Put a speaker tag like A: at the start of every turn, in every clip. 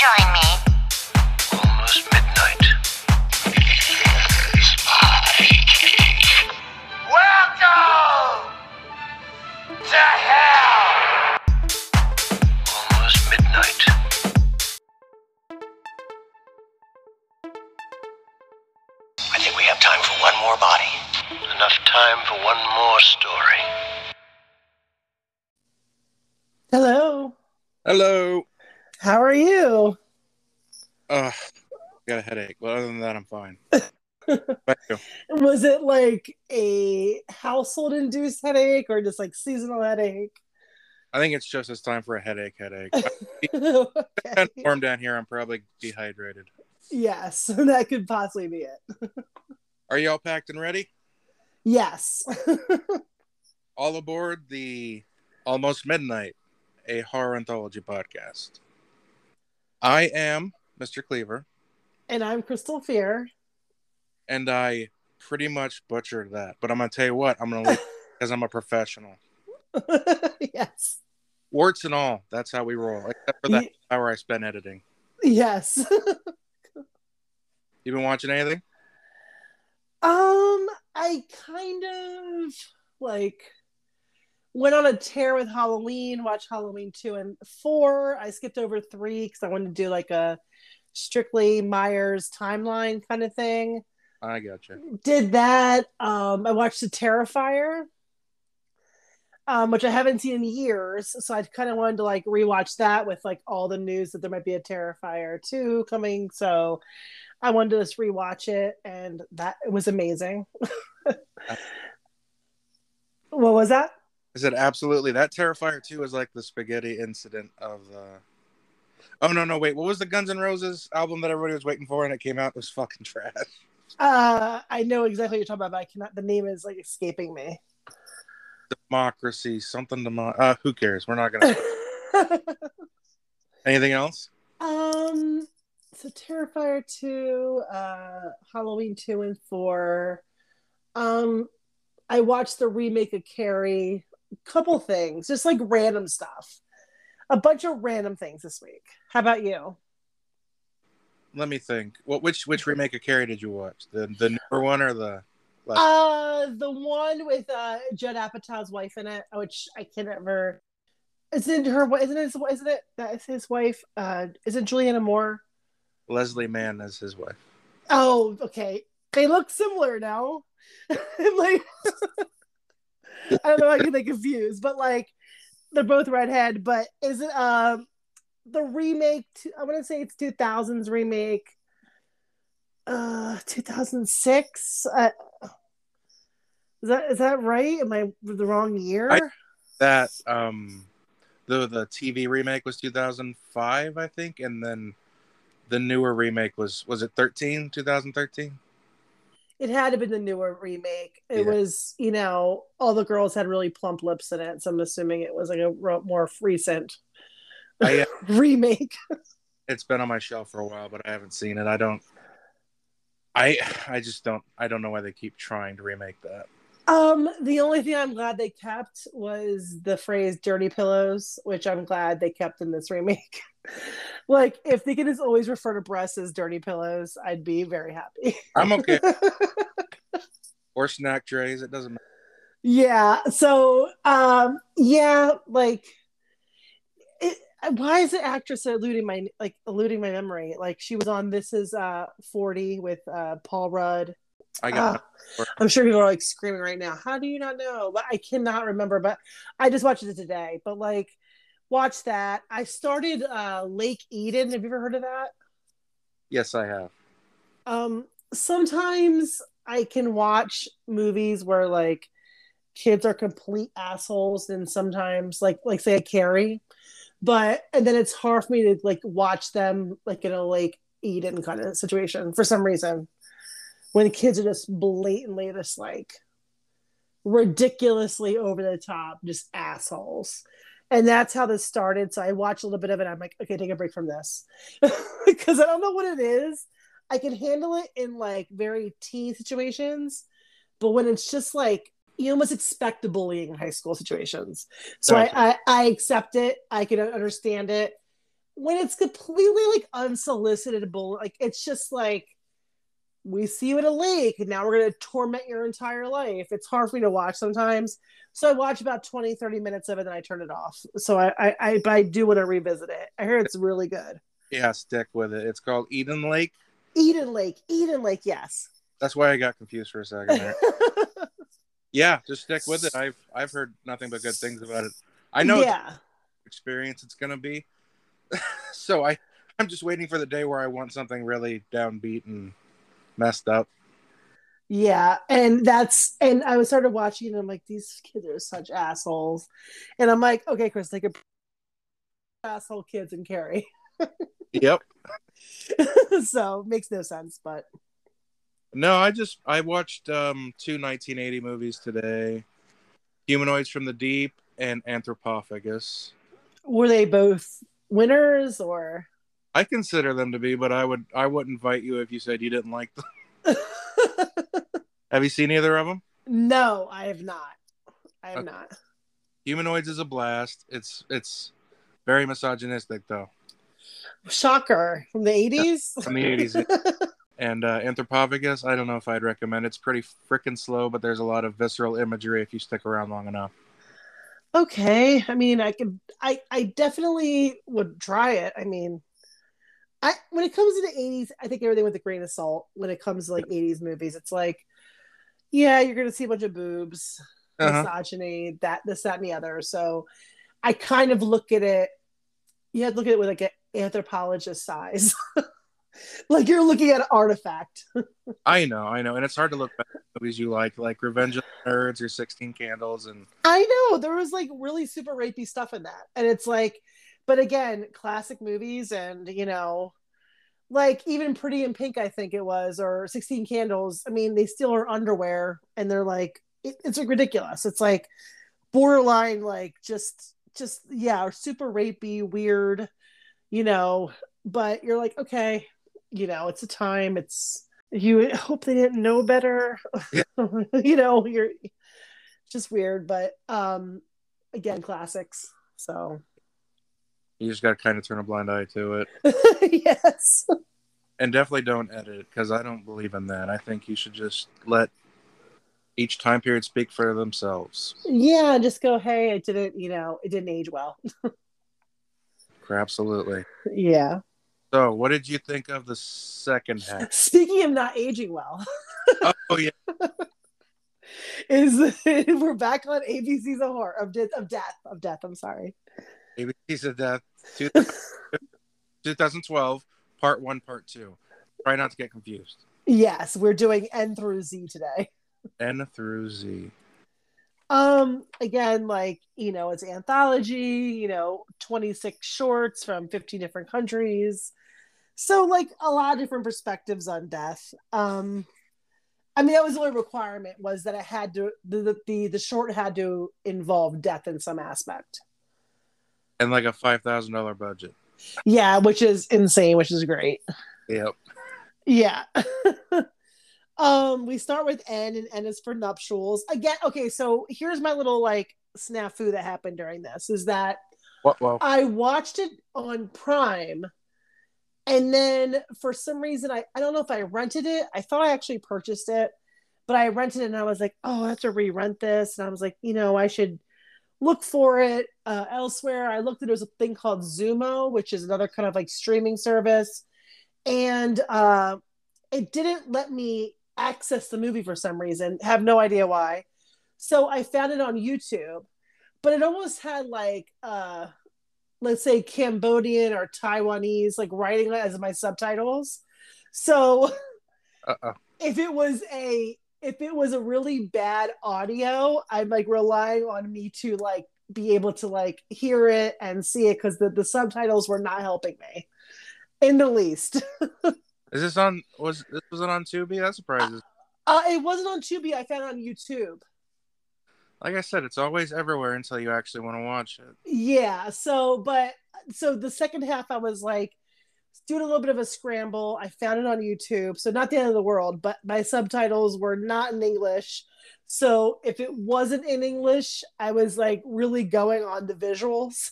A: join me?
B: Almost midnight.
C: Welcome to hell!
B: Almost midnight.
C: I think we have time for one more body.
B: Enough time for one more story.
D: Hello.
E: Hello.
D: How are you?
E: Ugh, got a headache. But other than that, I'm fine. Thank you.
D: Was it like a household induced headache or just like seasonal headache?
E: I think it's just it's time for a headache. Headache.
D: okay.
E: Warm down here. I'm probably dehydrated.
D: Yes, that could possibly be it.
E: Are you all packed and ready?
D: Yes.
E: All aboard the Almost Midnight, a horror anthology podcast. I am Mr. Cleaver,
D: and I'm Crystal Fear.
E: and I pretty much butchered that. But I'm gonna tell you what, I'm gonna leave because I'm a professional.
D: yes.
E: Warts and all, that's how we roll. Except for that
D: Ye-
E: hour I spent editing.
D: Yes.
E: You been watching anything?
D: Um, I kind of like went on a tear with Halloween, watched Halloween 2 and 4. I skipped over 3 because I wanted to do like a strictly Myers timeline kind of thing.
E: I gotcha.
D: Did that. Um, I watched The Terrifier, um, which I haven't seen in years. So I kind of wanted to like rewatch that with like all the news that there might be a Terrifier 2 coming. So I wanted to just rewatch it, and that it was amazing. what was that?
E: Said absolutely. That Terrifier 2 is like the spaghetti incident of the. Oh no no wait! What was the Guns N' Roses album that everybody was waiting for and it came out? It was fucking trash.
D: Uh, I know exactly what you're talking about, but I cannot. The name is like escaping me.
E: Democracy, something demo- uh Who cares? We're not gonna. Anything else?
D: um, so Terrifier two, uh, Halloween two and four. Um, I watched the remake of Carrie. Couple things, just like random stuff. A bunch of random things this week. How about you?
E: Let me think. What which which remake of Carrie did you watch? The the newer one or the? last-
D: Uh, the one with uh Judd Apatow's wife in it, which I can never. Isn't her? Isn't it? Isn't it that is his wife? Uh, isn't Julianne Moore?
E: Leslie Mann is his wife.
D: Oh, okay. They look similar now. Like, I don't know. I get they confused, but like, they're both redhead. But is it um the remake? To, I want to say it's 2000s remake. Uh, 2006. Uh, is that is that right? Am I the wrong year?
E: I- That um, the the TV remake was 2005, I think, and then the newer remake was was it 13 2013?
D: It had to have been the newer remake. It
E: Yeah.
D: was, you know, all the girls had really plump lips in it, so I'm assuming it was like a more recent
E: I, uh,
D: remake.
E: it's been on my shelf for a while, but I haven't seen it. I don't. I I just don't. I don't know why they keep trying to remake that.
D: Um, the only thing I'm glad they kept was the phrase "dirty pillows," which I'm glad they kept in this remake. like, if they could just always refer to breasts as "dirty pillows," I'd be very happy.
E: I'm okay. or snack trays. It doesn't matter.
D: yeah. So, um, yeah, like, it, why is the actress eluding my like eluding my memory? Like, she was on This Is uh 40 with uh Paul Rudd.
E: I got.
D: Ah, I'm sure people are like screaming right now. How do you not know? But I cannot remember. But I just watched it today. But like, watch that. I started uh Lake Eden. Have you ever heard of that?
E: yes, I have.
D: Um, sometimes I can watch movies where like kids are complete assholes, and sometimes like like say a Carrie, but and then it's hard for me to like watch them like in a Lake Eden kind of situation for some reason when the kids are just blatantly just like ridiculously over the top, just assholes. And that's how this started. So I watched a little bit of it. I'm like, okay, take a break from this because I don't know what it is. I can handle it in like very teen situations, but when it's just like you almost expect the bullying in high school situations. So
E: Gotcha.
D: I, I I accept it. I can understand it. when it's completely like unsolicited bull, like it's just like we see you at a lake and now we're going to torment your entire life. It's hard for me to watch sometimes. So I watch about 20, 30 minutes of it and I turn it off. So I, I, I, but I do want to revisit it. I hear it's really good.
E: Yeah, stick with it. It's called Eden Lake.
D: Eden Lake, Eden Lake, yes.
E: That's why I got confused for a second there. yeah, just stick with it. I've I've heard nothing but good things about it. I know
D: yeah.
E: experience it's gonna be. so I I'm just waiting for the day where I want something really downbeat and messed up.
D: Yeah, and that's and I was started watching and I'm like, these kids are such assholes, and I'm like, okay, Chris, they could asshole kids and Carrie.
E: Yep.
D: so makes no sense, but
E: No, I just I watched um two 1980 movies today. Humanoids from the Deep and Anthropophagus.
D: were they both winners or?
E: I consider them to be, but I would I wouldn't invite you if you said you didn't like them. Have you seen either of them?
D: no, I have not. I have
E: Okay.
D: not.
E: Humanoids is a blast. It's it's very misogynistic though.
D: Shocker from the 80s.
E: From the 80s. And uh, Anthropophagus, I don't know if I'd recommend. It's pretty freaking slow, but there's a lot of visceral imagery if you stick around long enough.
D: okay. I mean, I could, I, I definitely would try it. I mean, I when it comes to the 80s, I think everything with a grain of salt. When it comes to like 80s movies, it's like, yeah, you're gonna see a bunch of boobs,
E: Uh-huh.
D: misogyny, that, this, that, and the other. So I kind of look at it. You have to look at it with like an anthropologist size. like you're looking at an artifact.
E: I know, I know, and it's hard to look back at movies you like, like Revenge of the Nerds or Sixteen Candles, and
D: I know there was like really super rapey stuff in that, and it's like, but again, classic movies, and you know, like even Pretty in Pink, I think it was, or Sixteen Candles. I mean, they steal her underwear, and they're like, it, it's like ridiculous. It's like borderline, like just, just yeah, super rapey, weird, you know. But you're like, okay, you know, it's a time. It's you hope they didn't know better. you know, you're just weird, but um again, classics. So
E: you just got to kind of turn a blind eye to it,
D: yes.
E: and definitely don't edit it because I don't believe in that. I think you should just let each time period speak for themselves.
D: Yeah, just go, hey, it didn't, you know, it didn't age well.
E: Absolutely.
D: Yeah.
E: So, what did you think of the second half?
D: Speaking of not aging well,
E: oh yeah,
D: is we're back on ABC's of horror of death of death of death. I'm sorry.
E: ABC's of Death, 2012, part one, part two. Try not to get confused.
D: Yes, we're doing N through Z today.
E: N through Z.
D: Um, again, like, you know, it's anthology, you know, 26 shorts from 15 different countries. So, like, a lot of different perspectives on death. Um, I mean, that was the only requirement was that it had to the the the short had to involve death in some aspect.
E: And like a five thousand dollar budget.
D: Yeah, which is insane, which is great.
E: Yep.
D: Yeah. um, we start with N, and N is for nuptials. Again, okay, so here's my little like snafu that happened during this is that
E: What? Well,
D: I watched it on Prime, and then for some reason, I, I don't know if I rented it. I thought I actually purchased it, but I rented it and I was like, oh, I have to re rent this. And I was like, you know, I should look for it uh, elsewhere. I looked at there's a thing called Zumo, which is another kind of like streaming service, and uh, it didn't let me access the movie for some reason. Have no idea why. So I found it on YouTube, but it almost had like uh, let's say Cambodian or Taiwanese like writing as my subtitles. So
E: uh-uh.
D: if it was a if it was a really bad audio, I'm like relying on me to like be able to like hear it and see it because the, the subtitles were not helping me in the least.
E: is this on? Was this was it on Tubi? That surprises.
D: Uh, it wasn't on Tubi. I found it on YouTube.
E: Like I said, it's always everywhere until you actually want to watch it.
D: Yeah. So, but so the second half, I was like doing a little bit of a scramble. I found it on YouTube. So, not the end of the world, but my subtitles were not in English. So, if it wasn't in English, I was like really going on the visuals.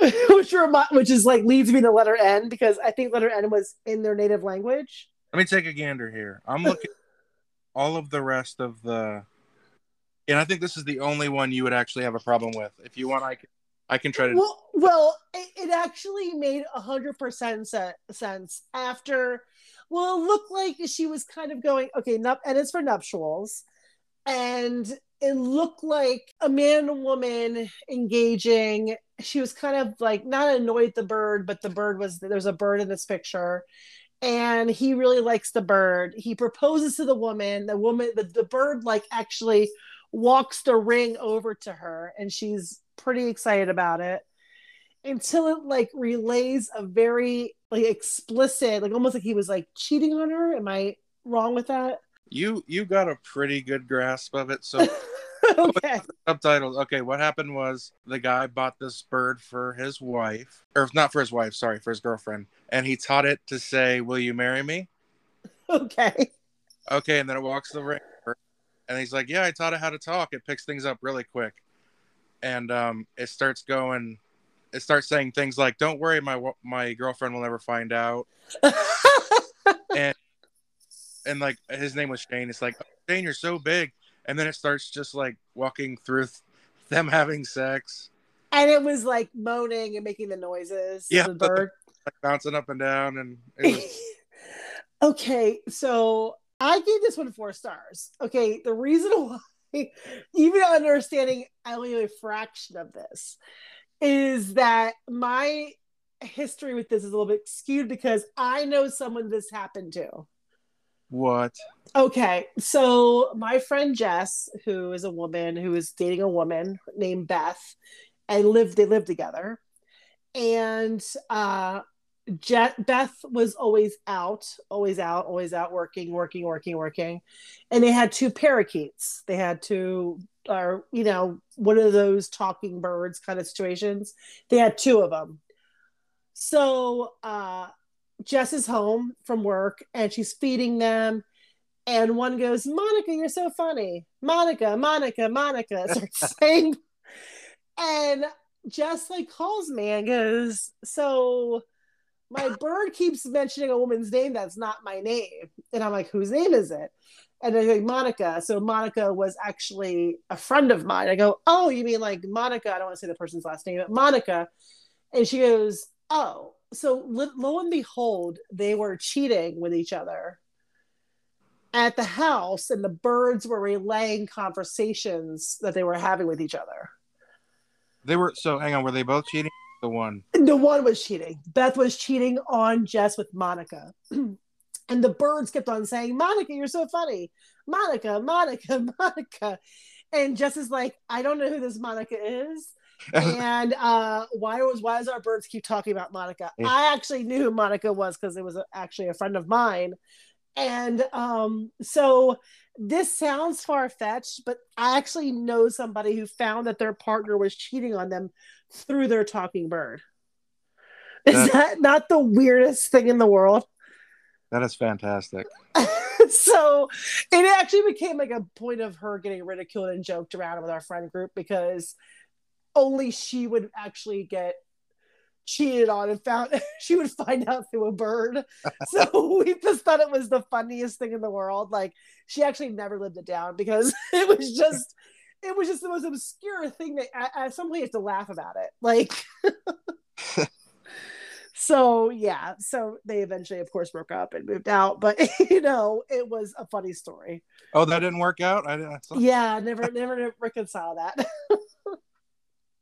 D: which remi- which is like leads me to letter N because I think letter N was in their native language.
E: Let me take a gander here. I'm looking all of the rest of the, and I think this is the only one you would actually have a problem with. If you want, I can, I can try to.
D: Well, well, it, it actually made a hundred percent sense after. Well, it looked like she was kind of going okay, nup- and it's for nuptials, and it looked like a man and a woman engaging. She was kind of like not annoyed the bird, but the bird was there's a bird in this picture, and he really likes the bird. He proposes to the woman. The woman, the, the bird, like actually walks the ring over to her, and she's pretty excited about it until it like relays a very like explicit, like almost like he was like cheating on her. Am I wrong with that?
E: You you got a pretty good grasp of it. So
D: okay.
E: subtitles. Okay, what happened was the guy bought this bird for his wife, or not for his wife, sorry, for his girlfriend, and he taught it to say, "Will you marry me?"
D: Okay.
E: Okay, and then it walks the ring, and he's like, "Yeah, I taught it how to talk. It picks things up really quick." And um, it starts going. It starts saying things like, "Don't worry, my my girlfriend will never find out." and and like his name was Shane. It's like "Oh, Shane, you're so big, and then it starts just like walking through th- them having sex,
D: and it was like moaning and making the noises.
E: Yeah.
D: The bird.
E: like bouncing up and down, and it was
D: okay, so I gave this one four stars. Okay, the reason why, even understanding only a fraction of this, is that my history with this is a little bit skewed because I know someone this happened to.
E: what?
D: Okay, so my friend Jess, who is a woman who is dating a woman named Beth, and lived they lived together, and uh, Je- Beth was always out, always out, always out working, working, working, working, and they had two parakeets. They had two, or you know, one of those talking birds kind of situations. They had two of them. So uh, Jess is home from work and she's feeding them. And one goes, Monica, you're so funny. Monica, Monica, Monica starts saying. And Jess like calls me and goes, So my bird keeps mentioning a woman's name that's not my name. And I'm like, whose name is it? And they're like, Monica. So Monica was actually a friend of mine. I go, Oh, you mean like Monica? I don't want to say the person's last name, but Monica. And she goes, Oh, so lo lo and behold, they were cheating with each other at the house, and the birds were relaying conversations that they were having with each other.
E: They were so. Hang on, were they both cheating? The one.
D: The one was cheating. Beth was cheating on Jess with Monica. and the birds kept on saying, Monica, you're so funny. Monica, Monica, Monica. And Jess is like, I don't know who this Monica is. and uh, why was why does our birds keep talking about Monica?
E: Yeah.
D: I actually knew who Monica was because it was a, actually a friend of mine. And um, so this sounds far fetched, but I actually know somebody who found that their partner was cheating on them through their talking bird. Is
E: That-
D: that not the weirdest thing in the world?
E: That is fantastic.
D: so it actually became like a point of her getting ridiculed and joked around with our friend group because only she would actually get cheated on and found she would find out through a bird. So we just thought it was the funniest thing in the world. Like she actually never lived it down because it was just it was just the most obscure thing that at, at some point you have to laugh about it. Like so yeah, so they eventually of course broke up and moved out, but you know, it was a funny story.
E: Oh, that didn't work out. I didn't.
D: Yeah, never never reconcile that.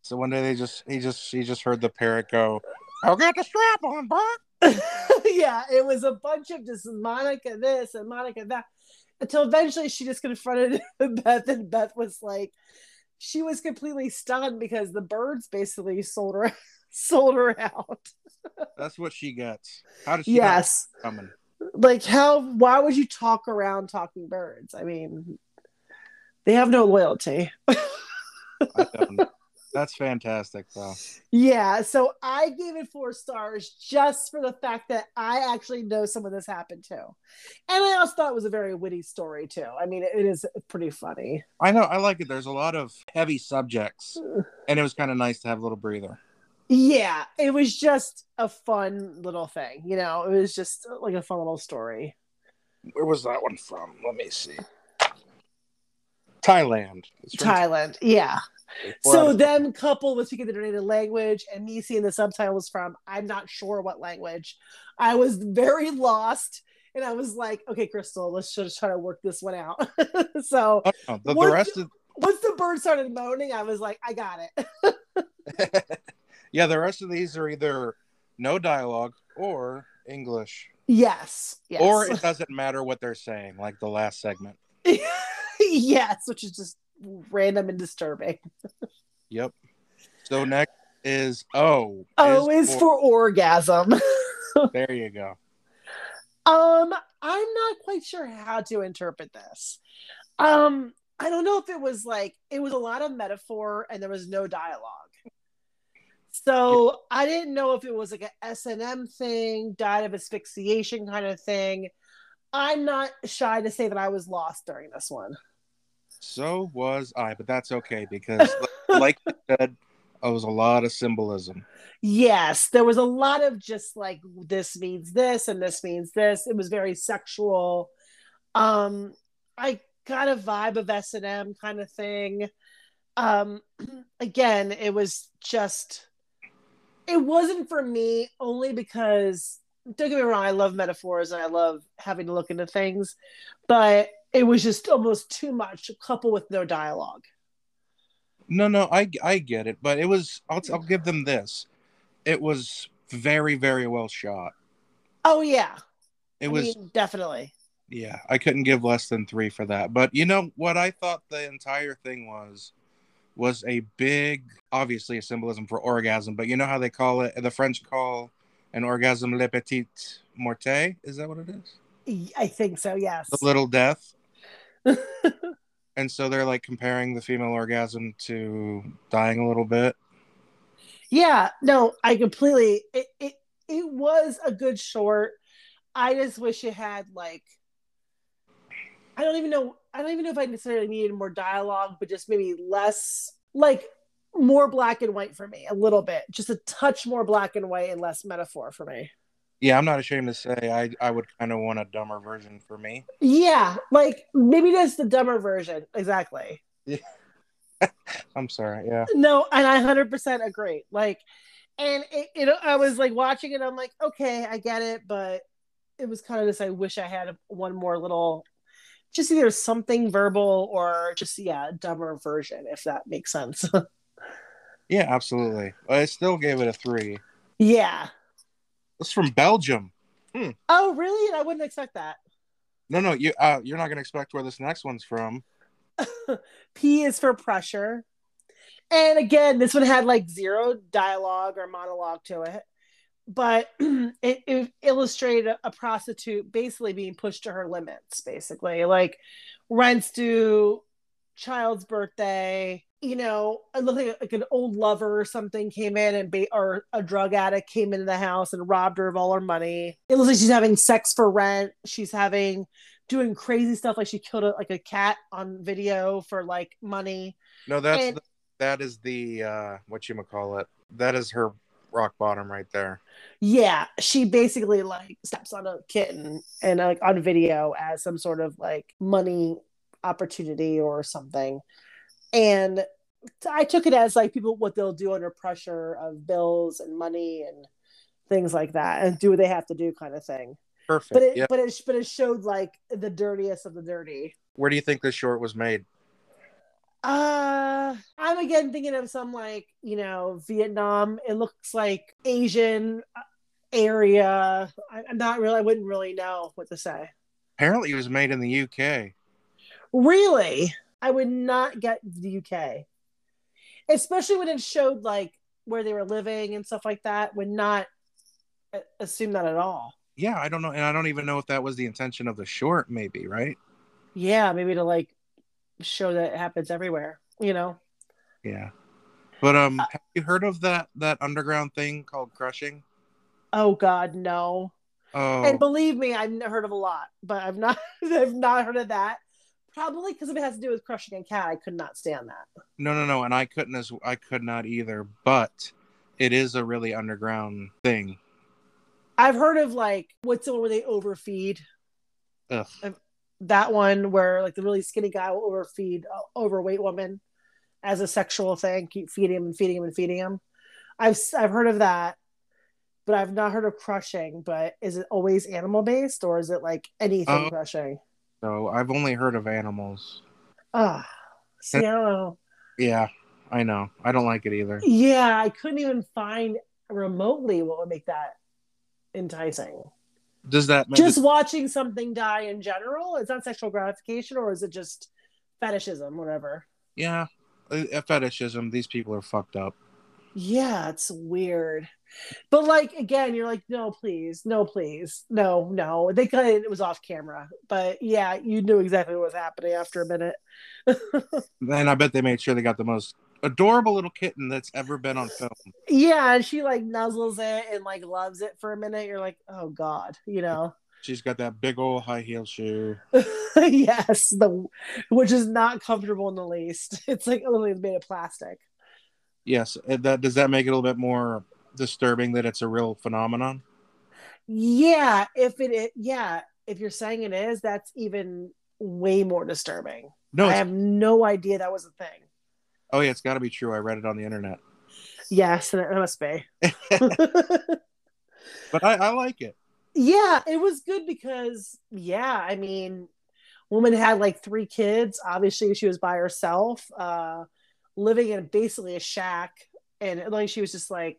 E: so one day they just he just he just heard the parrot go, "I'll get the strap on, Bert."
D: yeah, it was a bunch of just Monica this and Monica that until eventually she just confronted Beth and Beth was like she was completely stunned because the birds basically sold her sold her out.
E: That's what she gets. How did she?
D: Yes.
E: Coming.
D: Like how why would you talk around talking birds? I mean they have no loyalty.
E: I don't know. That's fantastic, though.
D: Yeah, so I gave it four stars just for the fact that I actually know someone this happened to. And I also thought it was a very witty story too. I mean, it is pretty funny.
E: I know. I like it. There's a lot of heavy subjects, and it was kind of nice to have a little breather.
D: Yeah, it was just a fun little thing. You know, it was just uh, like a fun little story.
E: Where was that one from? Let me see. Thailand. It's
D: Thailand. Yeah. So
E: out of-
D: them coupled with speaking the native language and me seeing the subtitles from I'm not sure what language. I was very lost and I was like, okay, Crystal, let's just try to work this one out. so
E: Oh, no, the, the rest of
D: once the bird started moaning, I was like, I got it.
E: yeah, the rest of these are either no dialogue or English,
D: yes. Yes.
E: or it doesn't matter what they're saying, like the last segment.
D: yes, which is just random and disturbing.
E: Yep. So next is O.
D: O is for orgasm.
E: There you go.
D: Um, I'm not quite sure how to interpret this. Um, I don't know if it was like it was a lot of metaphor and there was no dialogue. So I didn't know if it was like a S and M thing, died of asphyxiation kind of thing. I'm not shy to say that I was lost during this one.
E: So was I, but that's okay because, like you said, it was a lot of symbolism.
D: Yes, there was a lot of just like this means this and this means this. It was very sexual. Um, I got a vibe of S and M kind of thing. Um, again, it was just it wasn't for me only because don't get me wrong, I love metaphors and I love having to look into things, but it was just almost too much, coupled with no dialogue.
E: No, no, I I get it, but it was. I'll I'll give them this. It was very very well shot.
D: Oh yeah,
E: It
D: I
E: was
D: mean, definitely.
E: yeah. I couldn't give less than three for that. But you know what I thought the entire thing was was a big, obviously a symbolism for orgasm. But you know how they call it? The French call an orgasm le petit morte. Is that what it is?
D: I think so. Yes.
E: The little death. and so they're like comparing the female orgasm to dying a little bit.
D: Yeah, no, I completely it it it was a good short. I just wish it had like I don't even know I don't even know if I necessarily needed more dialogue, but just maybe less like more black and white for me, a little bit. Just a touch more black and white and less metaphor for me.
E: Yeah, I'm not ashamed to say I I would kind of want a dumber version for me.
D: Yeah, like maybe that's the dumber version. Exactly. Yeah.
E: I'm sorry. Yeah.
D: No, and I hundred percent agree. Like, and it, it, I was like watching it. I'm like, okay, I get it, but it was kind of this. I wish I had one more little, just either something verbal or just yeah, a dumber version, if that makes sense.
E: Yeah, absolutely. I still gave it a three.
D: yeah.
E: It's from Belgium.
D: Oh, really? I wouldn't expect that.
E: No, no, you uh, you're not gonna expect where this next one's from.
D: P is for pressure. And again, this one had like zero dialogue or monologue to it, but it, it illustrated a, a prostitute basically being pushed to her limits, basically. Like rents due, child's birthday, you know, it looked like, like an old lover or something came in and ba- or a drug addict came into the house and robbed her of all her money. It looks like she's having sex for rent. She's having doing crazy stuff like she killed a, like a cat on video for like money.
E: No, that's
D: And-
E: the, that is the uh, what you call it. That is her rock bottom right there.
D: Yeah, she basically like steps on a kitten and like on video as some sort of like money opportunity or something. And I took it as like people what they'll do under pressure of bills and money and things like that and do what they have to do kind of thing.
E: Perfect.
D: But it
E: yeah.
D: but it but it showed like the dirtiest of the dirty.
E: Where do you think this short was made?
D: Uh, I'm again thinking of some like you know Vietnam. It looks like Asian uh, area. I, I'm not really. I wouldn't really know what to say.
E: Apparently, it was made in the UK.
D: Really, I would not get the UK, especially when it showed like where they were living and stuff like that. Would not uh, assume that at all.
E: Yeah, I don't know, and I don't even know if that was the intention of the short. Maybe right?
D: Yeah, maybe to like show that it happens everywhere. You know.
E: Yeah. But um, have you heard of that that underground thing called crushing?
D: Oh God, no.
E: Oh,
D: And believe me, I've heard of a lot, but I've not I've not heard of that. Probably because if it has to do with crushing a cat, I could not stand that.
E: no, no, no, and I couldn't as I could not either. But it is a really underground thing.
D: I've heard of like what's the one where they overfeed?
E: Ugh.
D: That one where like the really skinny guy will overfeed a overweight woman as a sexual thing, keep feeding him and feeding him and feeding him. I've I've heard of that, but I've not heard of crushing. But is it always animal based or is it like anything
E: Uh,
D: crushing?
E: So I've only heard of animals.
D: Ah, see, I don't know.
E: Yeah, I know. I don't like it either.
D: Yeah, I couldn't even find remotely what would make that enticing.
E: Does that
D: Just watching something die in general, is that sexual gratification or is it just fetishism, whatever?
E: yeah, a, a fetishism. These people are fucked up.
D: Yeah, it's weird. But like again, you're like, no, please, no, please, no, no. They kind of it was off camera, but yeah, you knew exactly what was happening after a minute.
E: And I bet they made sure they got the most adorable little kitten that's ever been on film.
D: yeah, and she like nuzzles it and like loves it for a minute. You're like, oh god, you know.
E: She's got that big old high heel shoe.
D: yes, the which is not comfortable in the least. It's like literally made of plastic.
E: Yes, that does that make it a little bit more disturbing that it's a real phenomenon?
D: Yeah, if it is, yeah, if you're saying it is, that's even way more disturbing.
E: No,
D: I have no idea that was a thing.
E: oh yeah, it's got to be true. I read it on the internet,
D: Yes, and it must be.
E: but I, I like it.
D: yeah, it was good because yeah, I mean, woman had like three kids. Obviously, she was by herself, uh, living in basically a shack, and like she was just like,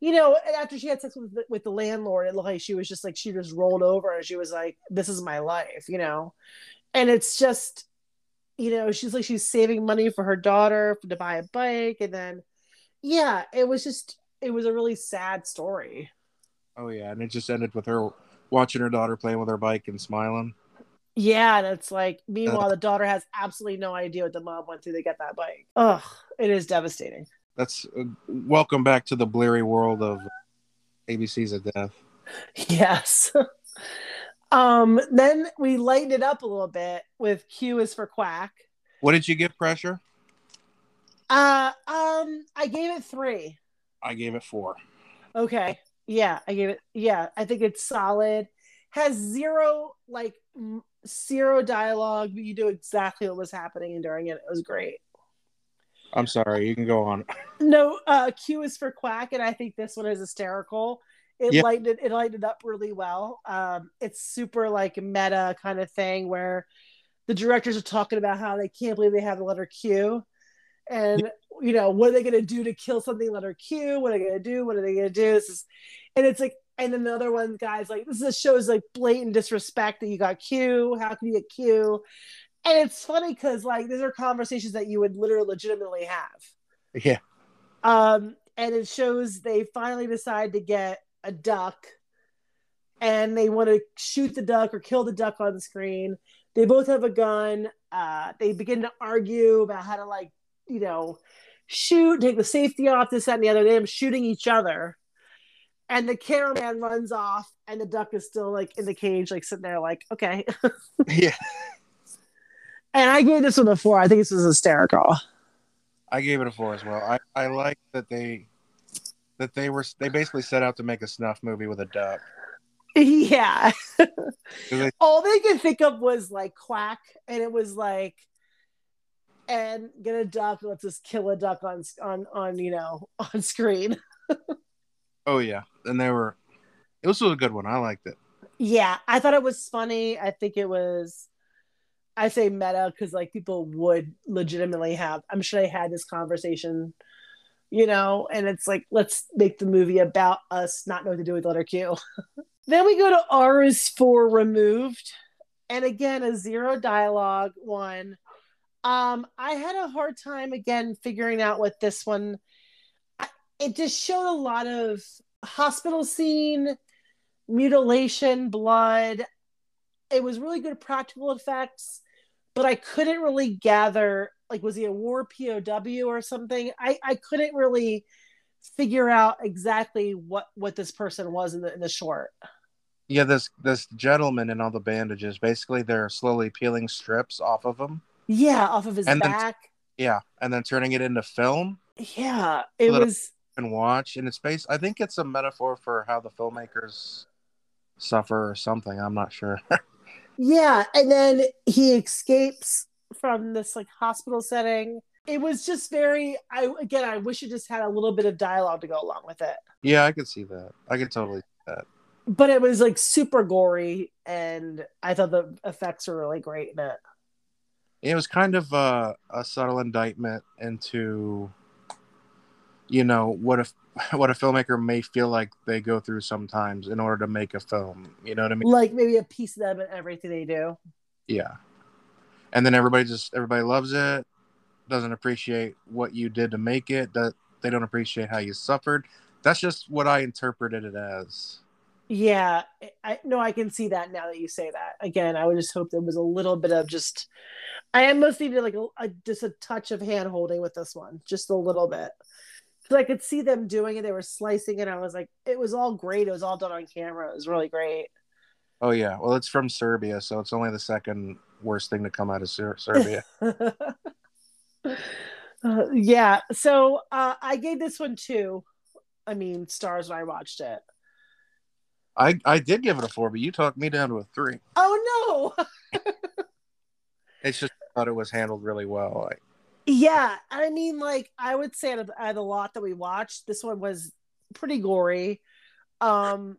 D: you know, after she had sex with the, with the landlord, it looked like she was just like she just rolled over and she was like, "This is my life," you know, and it's just, you know, she's like she's saving money for her daughter to buy a bike, and then, yeah, it was just it was a really sad story.
E: Oh yeah, and it just ended with her watching her daughter playing with her bike and smiling.
D: Yeah, and it's like meanwhile the daughter has absolutely no idea what the mom went through to get that bike. Ugh, it is devastating.
E: That's uh, welcome back to the bleary world of ABC's of death.
D: Yes. um, then we lightened it up a little bit with Q is for quack.
E: What did you give pressure?
D: Uh um I gave it three.
E: I gave it four.
D: Okay. Yeah, I gave it yeah, I think it's solid. Has zero like m- zero dialogue, but you do exactly what was happening during it. It was great.
E: I'm sorry, you can go on.
D: No, uh, Q is for quack, and I think this one is hysterical. It
E: Yeah.
D: lightened it, it lightened up really well. Um, it's super like meta kind of thing where the directors are talking about how they can't believe they have the letter Q, and you know what are they going to do to kill something letter Q? What are they going to do? What are they going to do? This is, and it's like, and then the other one guy's like, this is shows like blatant disrespect that you got Q. How can you get Q? And it's funny because like these are conversations that you would literally legitimately have.
E: Yeah,
D: um, and it shows they finally decide to get a duck and they want to shoot the duck or kill the duck on the screen. They both have a gun uh, they begin to argue about how to like you know shoot take the safety off this that and the other. They're shooting each other. And the cameraman runs off and the duck is still like in the cage like sitting there like okay.
E: Yeah.
D: And i gave this one a four i think this was hysterical
E: I gave it a four as well. I, I like that they that they were they basically set out to make a snuff movie with a duck.
D: Yeah.
E: they-
D: all they could think of was like quack and it was like and get a duck let's just kill a duck on on on you know on screen
E: oh yeah, and they were. It was a good one. I liked it.
D: yeah i thought it was funny i think it was i say meta because like people would legitimately have i'm sure they had this conversation you know? And it's like let's make the movie about us not know what to do with letter q. Then we go to r is for removed. And again a zero dialogue one. Um i had a hard time again figuring out what this one it just showed a lot of hospital scene mutilation blood. It was really good practical effects but i couldn't really gather like was he a war pow or something i i couldn't really figure out exactly what what this person was in the in the short
E: Yeah, this this gentleman in all the bandages. Basically, they're slowly peeling strips off of him.
D: yeah off of his
E: And then-
D: back
E: Yeah, and then turning it into film.
D: yeah it was
E: and watch, and it's based. I think it's a metaphor for how the filmmakers suffer or something. I'm not sure.
D: Yeah, and then he escapes from this like hospital setting. It was just very I again I wish it just had a little bit of dialogue to go along with it.
E: yeah, I could see that. I could totally see that.
D: But it was like super gory and I thought the effects were really great in it.
E: It was kind of a, a subtle indictment into, you know, what if what a filmmaker may feel like they go through sometimes in order to make a film. You know what I mean?
D: Like maybe a piece of them in everything they do.
E: Yeah. And then everybody just everybody loves it, doesn't appreciate what you did to make it, that they don't appreciate how you suffered. That's just what I interpreted it as.
D: Yeah, I no, I can see that now that you say that. Again, I would just hope there was a little bit of just. I almost needed like a, a just a touch of hand holding with this one, just a little bit, because I could see them doing it. They were slicing it. I was like, it was all great. It was all done on camera. It was really great.
E: Oh yeah, well it's from Serbia, so it's only the second worst thing to come out of Ser- Serbia.
D: Uh, yeah, so uh, I gave this one two. I mean, stars when I watched it.
E: I I did give it a four, but you talked me down to a three.
D: Oh no!
E: It's just I thought it was handled really well. Like,
D: Yeah, I mean, like I would say out of, out of the lot that we watched, this one was pretty gory. Um,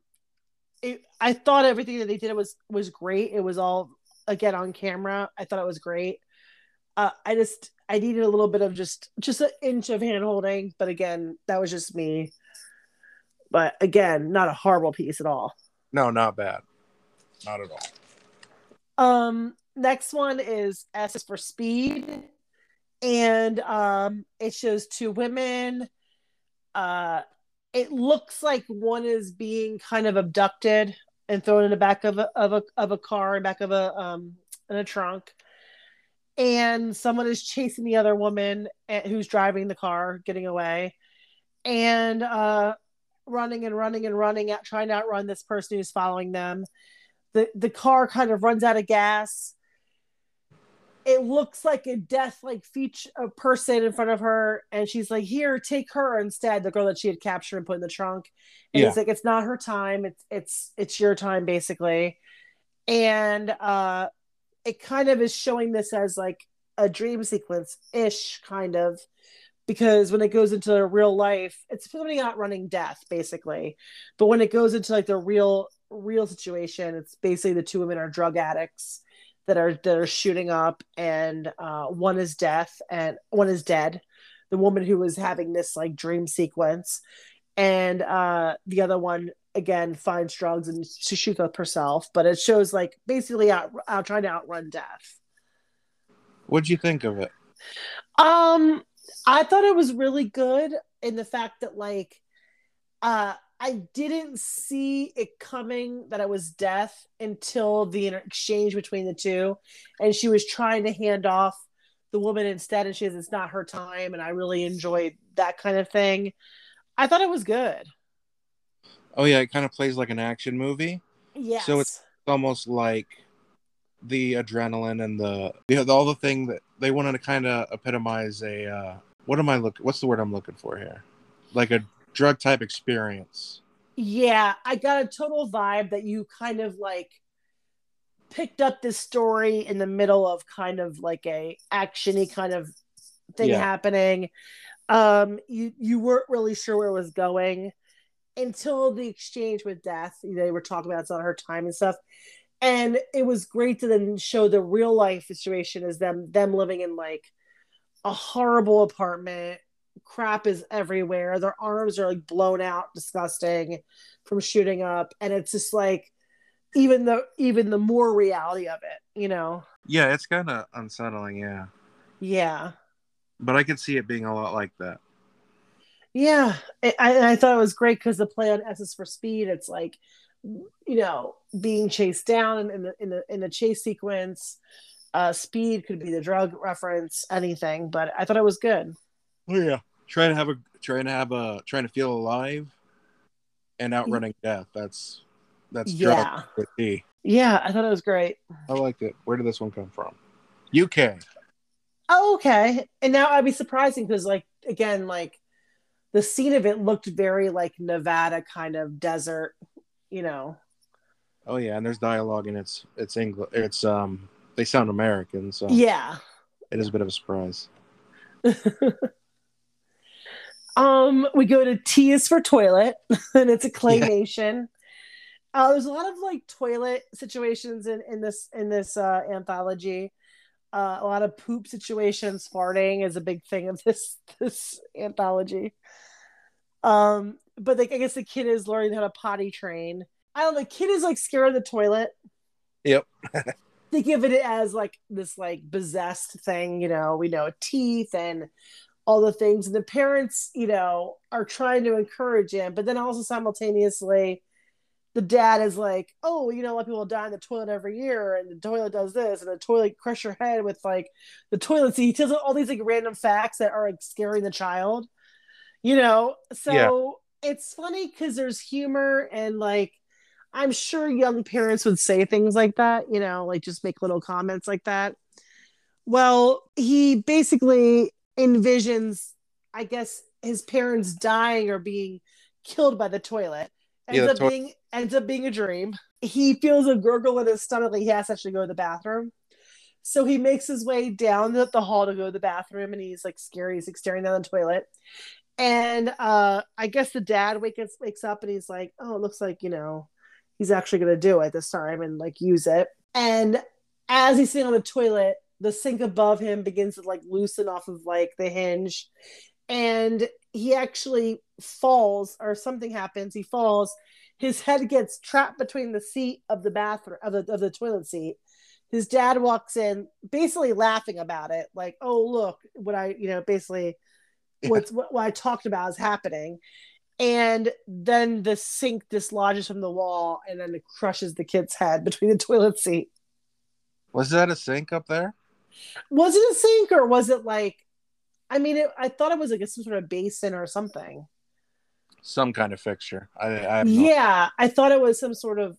D: it, I thought everything that they did was was great. It was all again on camera. I thought it was great. Uh, I just I needed a little bit of just just an inch of hand holding, but again, that was just me. But again, not a horrible piece at all.
E: no, not bad, not at all.
D: Um, next one is S is for speed, and um, it shows two women. Uh, it looks like one is being kind of abducted and thrown in the back of a of a of a car, in back of a um in a trunk, and someone is chasing the other woman eh, who's driving the car, getting away, and uh, running and running and running out, trying to outrun this person who's following them. The the car kind of runs out of gas it looks like a death like feature a person in front of her and she's like here take her instead the girl that she had captured and put in the trunk. And
E: Yeah.
D: it's like it's not her time. It's it's it's your time basically. And uh it kind of is showing this as like a dream sequence ish kind of because when it goes into real life it's somebody outrunning death basically. But when it goes into like the real real situation it's basically the two women are drug addicts that are that are shooting up and uh, one is death and one is dead the woman who was having this like dream sequence and uh the other one again finds drugs and she shoots up herself but it shows like basically out, out trying to outrun death
E: What'd you think of it?
D: um, I thought it was really good in the fact that like uh I didn't see it coming that it was death until the inter- exchange between the two and she was trying to hand off the woman instead and she says it's not her time and I really enjoyed that kind of thing. I thought it was good.
E: Oh yeah, it kind of plays like an action movie.
D: Yes.
E: So it's almost like the adrenaline and the, you the all the thing that they wanted to kind of epitomize a uh, what am I look? What's the word I'm looking for here? Like a drug type experience.
D: Yeah, I got a total vibe that you kind of like picked up this story in the middle of kind of like a actiony kind of thing
E: Yeah.
D: happening. Um, you you weren't really sure where it was going until the exchange with Death. They were talking about it's not her time and stuff, and it was great to then show the real life situation as them them living in like a horrible apartment. Crap is everywhere. Their arms are like blown out, disgusting from shooting up, and it's just like even the even the more reality of it, you know?
E: Yeah, it's kind of unsettling. Yeah,
D: Yeah,
E: but I could see it being a lot like that.
D: yeah. I, I I thought it was great because the play on S is for speed. It's like you know being chased down in the in the in the chase sequence. Uh, speed could be the drug reference, anything, but I thought it was good.
E: Oh yeah, trying to have a trying to have a trying to feel alive and outrunning death. That's that's
D: Yeah.
E: drug with D.
D: Yeah, I thought it was great.
E: I liked it. Where did this one come from? UK.
D: Oh, okay. And now I'd be surprising because, like, again, like the scene of it looked very like Nevada kind of desert, you know.
E: Oh yeah, and there's dialogue and it's it's English. It's um they sound American, so
D: Yeah.
E: it is a bit of a surprise.
D: Um, we go to T is for toilet, and it's a claymation. Uh, there's a lot of like toilet situations in, in this in this uh, anthology. Uh, a lot of poop situations. Farting is a big thing of this this anthology. Um, but like I guess the kid is learning how to potty train. I don't know. The kid is like scared of the toilet.
E: Yep.
D: they give it as like this like possessed thing. You know, we know teeth and all the things and the parents you know are trying to encourage him but then also simultaneously the dad is like oh you know a lot of people die in the toilet every year and the toilet does this and the toilet crush your head with like the toilet seat. He tells all these like random facts that are like scaring the child you know? So it's funny because there's humor and like i'm sure young parents would say things like that you know like just make little comments like that. Well he basically envisions, I guess, his parents dying or being killed by the toilet. Ends
E: Yeah,
D: up
E: toi-
D: being ends up being a dream. He feels a gurgle in his stomach, like he has to actually go to the bathroom. So he makes his way down the, the hall to go to the bathroom, and he's like scary. He's like staring down the toilet. And uh, I guess the dad wakes wakes up and he's like, "Oh, it looks like you know he's actually going to do it this time and like use it." And as he's sitting on the toilet, the sink above him begins to like loosen off of like the hinge. And he actually falls or something happens he falls. His head gets trapped between the seat of the bathroom of the, of the toilet seat. His dad walks in basically laughing about it like oh look what i you know basically what's what, what i talked about is happening. And then the sink dislodges from the wall and then it crushes the kid's head between the toilet seat.
E: Was that a sink up there?
D: Was it a sink or was it like i mean it, i thought it was like a, some sort of basin or something
E: Some kind of fixture. I, I have no-
D: yeah i thought it was some sort of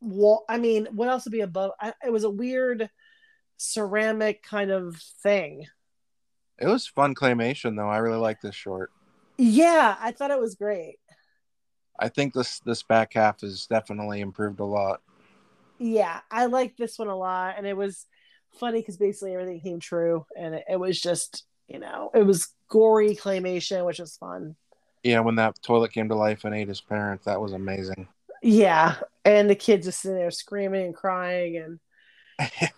D: wall i mean what else would be above I, it was a weird ceramic kind of thing
E: It was fun claymation though. I really like this short.
D: yeah i thought it was great
E: I think this this back half has definitely improved a lot.
D: yeah i like this one a lot and it was funny because basically everything came true and it, it was just you know it was gory claymation which was fun
E: Yeah, when that toilet came to life and ate his parents, that was amazing.
D: Yeah, and the kids just sitting there screaming and crying, and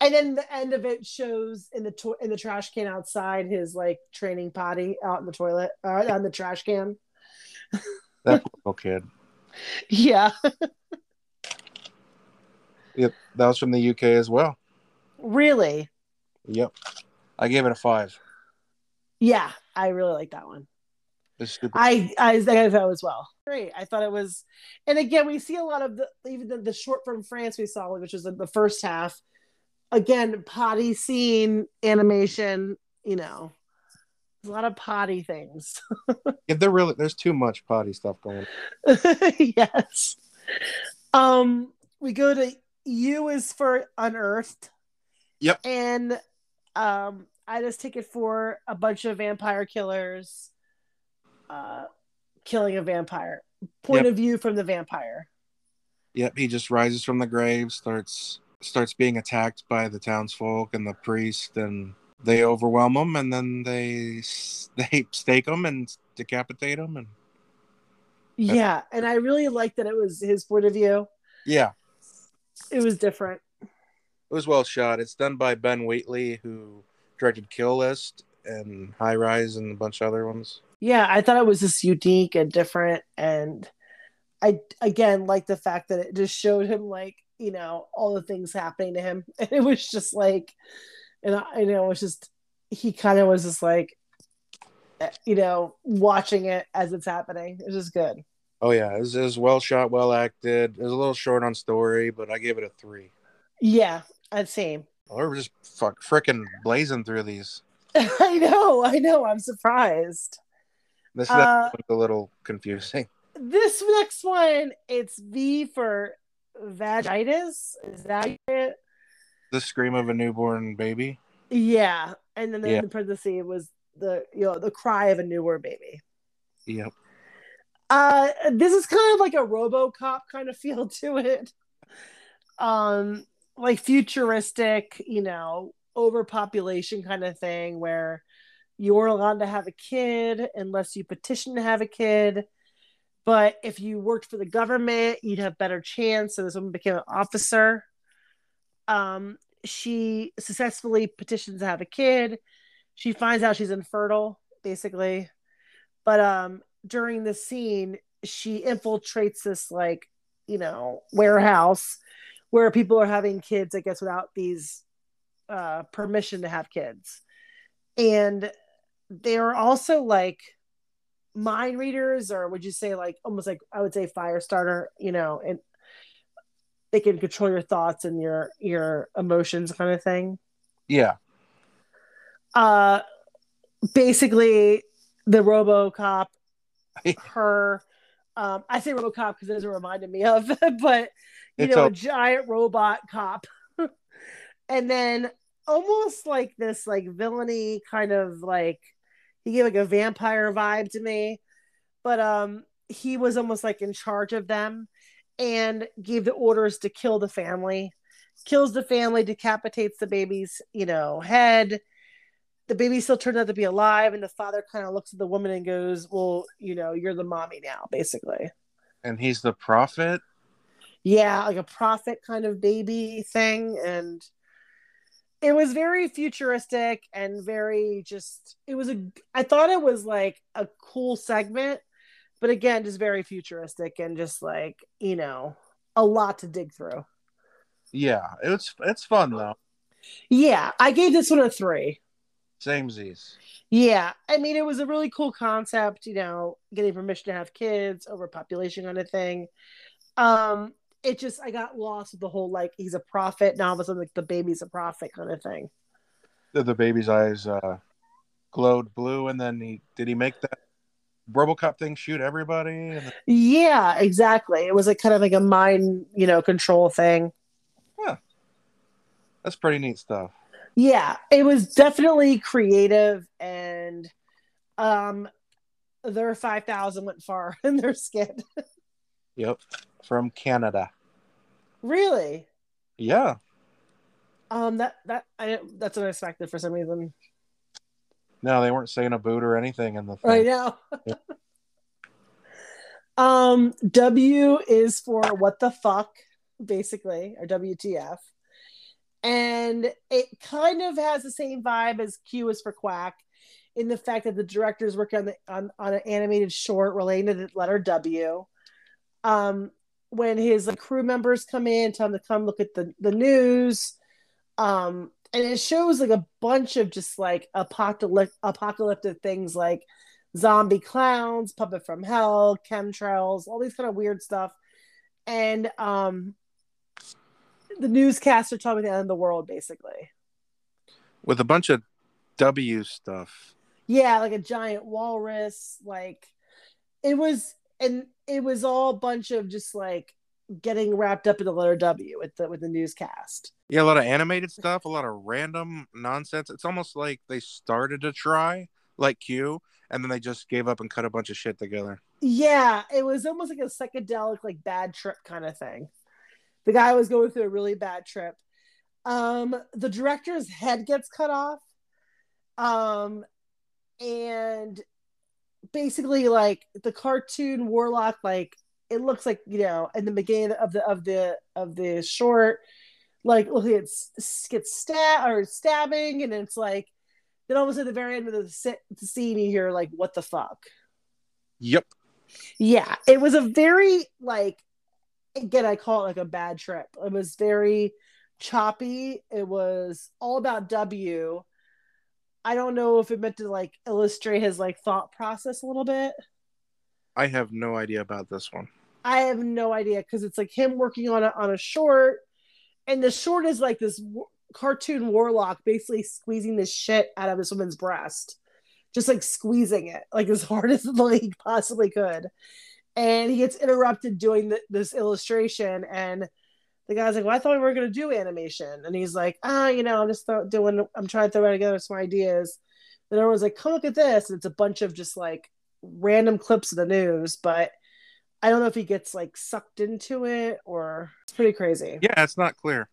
D: and then the end of it shows in the to- in the trash can outside his like training potty out in the toilet uh, on the trash can.
E: That little kid.
D: Yeah,
E: Yep, that was from the UK as well.
D: Really.
E: Yep, I gave it a five.
D: Yeah, I really like that one.
E: It's stupid.
D: I I, I thought as well. Great. I thought it was, and again, we see a lot of the even the, the short from France we saw, which was the, the first half. Again, potty scene animation. You know, a lot of potty things.
E: Yeah, there really there's too much potty stuff going.
D: yes. Um, we go to U is for unearthed.
E: Yep.
D: And um, I just take it for a bunch of vampire killers, uh, killing a vampire. Point
E: Yep.
D: of view from the vampire.
E: Yep, he just rises from the grave, starts starts being attacked by the townsfolk and the priest, and they overwhelm him, and then they they stake him and decapitate him, and
D: Yeah, and I really like that it was his point of view.
E: yeah,
D: It was different.
E: It was well shot. It's done by Ben Wheatley, who directed Kill List and High Rise and a bunch of other ones.
D: yeah i thought it was just unique and different and i again like the fact that it just showed him like you know all the things happening to him and it was just like and i you know it was just he kind of was just like eh, you know watching it as it's happening it was just good
E: Oh yeah, it was, it was well shot, well acted. It was a little short on story, but I gave it a three.
D: yeah i'd
E: Oh, we're just fuck freaking blazing through these.
D: i know i know i'm surprised
E: This
D: Uh,
E: is a little confusing.
D: this next one it's v for vagitus is that it
E: The scream of a newborn baby.
D: Yeah, and then
E: Yeah.
D: in the parenthesis was the you know the cry of a newborn baby.
E: Yep.
D: Uh, this is kind of like a RoboCop kind of feel to it. Um, like futuristic, you know, overpopulation kind of thing where you're allowed to have a kid unless you petition to have a kid. But if you worked for the government, you'd have better chance. So this woman became an officer. Um, she successfully petitions to have a kid. She finds out she's infertile, basically. But um, during the scene, she infiltrates this like, you know, warehouse where people are having kids, I guess, without these uh, permission to have kids. And they're also like mind readers, or would you say like almost like I would say fire starter, you know, and they can control your thoughts and your your emotions kind of thing.
E: Yeah.
D: Uh basically the RoboCop her um I say RoboCop because it reminded me of, but you
E: It's
D: know,
E: a-
D: a giant robot cop. and then almost like this like villainy kind of like he gave like a vampire vibe to me. But um he was almost like in charge of them and gave the orders to kill the family. Kills the family, decapitates the baby's, you know, head. The baby still turns out to be alive, and the father kind of looks at the woman and goes, Well, you know, you're the mommy now, basically.
E: And he's the prophet.
D: yeah like a prophet kind of baby thing and it was very futuristic and very just it was a i thought it was like a cool segment but again just very futuristic and just like you know a lot to dig through
E: Yeah, it's it's fun though.
D: yeah i gave this one a three
E: Same Z's.
D: yeah i mean it was a really cool concept you know getting permission to have kids overpopulation kind of thing um it just i got lost with the whole like he's a prophet now all of a sudden like the baby's a prophet kind of thing
E: The, the baby's eyes uh, glowed blue, and then he did he make that RoboCop thing shoot everybody? And
D: Yeah, exactly. It was like kind of like a mind, you know, control thing. Yeah.
E: That's pretty neat stuff.
D: Yeah, it was definitely creative and um their 5000 went far in their skit.
E: Yep, from Canada.
D: really?
E: Yeah,
D: Um that that I that's unexpected for some reason.
E: no, they weren't saying a boot or anything in the thing.
D: Right now.
E: Yeah.
D: um W is for what the fuck basically or WTF. And it kind of has the same vibe as Q is for quack in the fact that the director is working on, the, on, on an animated short relating to the letter W. Um, when his like, crew members come in, tell him to come look at the, the news. Um, and it shows like a bunch of just like apocalyptic, apocalyptic things like zombie clowns, puppet from hell, chemtrails, all these kind of weird stuff. And um, the newscaster talking about the end of the world, basically.
E: with a bunch of W stuff.
D: Yeah, like a giant walrus. Like it was, and it was all a bunch of just like getting wrapped up in the letter W with the with the newscast.
E: Yeah, a lot of animated stuff, a lot of random nonsense. It's almost like they started to try like Q, and then they just gave up and cut a bunch of shit together.
D: Yeah, it was almost like a psychedelic, like bad trip kind of thing. The guy was going through a really bad trip. Um, the director's head gets cut off. Um, and basically, like the cartoon warlock, like it looks like you know, in the beginning of the of the of the short, like look, it's gets stab or stabbing, and it's like then almost at the very end of the, the scene, you hear like, "What the fuck."
E: Yep.
D: Yeah, it was a very like again, I call it like a bad trip. It was very choppy. It was all about W. I don't know if it meant to like illustrate his like thought process a little bit.
E: I have no idea about this one.
D: I have no idea because it's like him working on a on a short, and the short is like this w- cartoon warlock basically squeezing the shit out of this woman's breast, just like squeezing it like as hard as like he possibly could, and he gets interrupted doing the, this illustration, and the guy's like, "Well, I thought we were gonna do animation," and he's like, "Ah, you know, I'm just th- doing, I'm trying to throw together some ideas." And everyone's like, "Come look at this," and it's a bunch of just like random clips of the news, but I don't know if he gets like sucked into it or it's pretty crazy.
E: Yeah, it's not clear.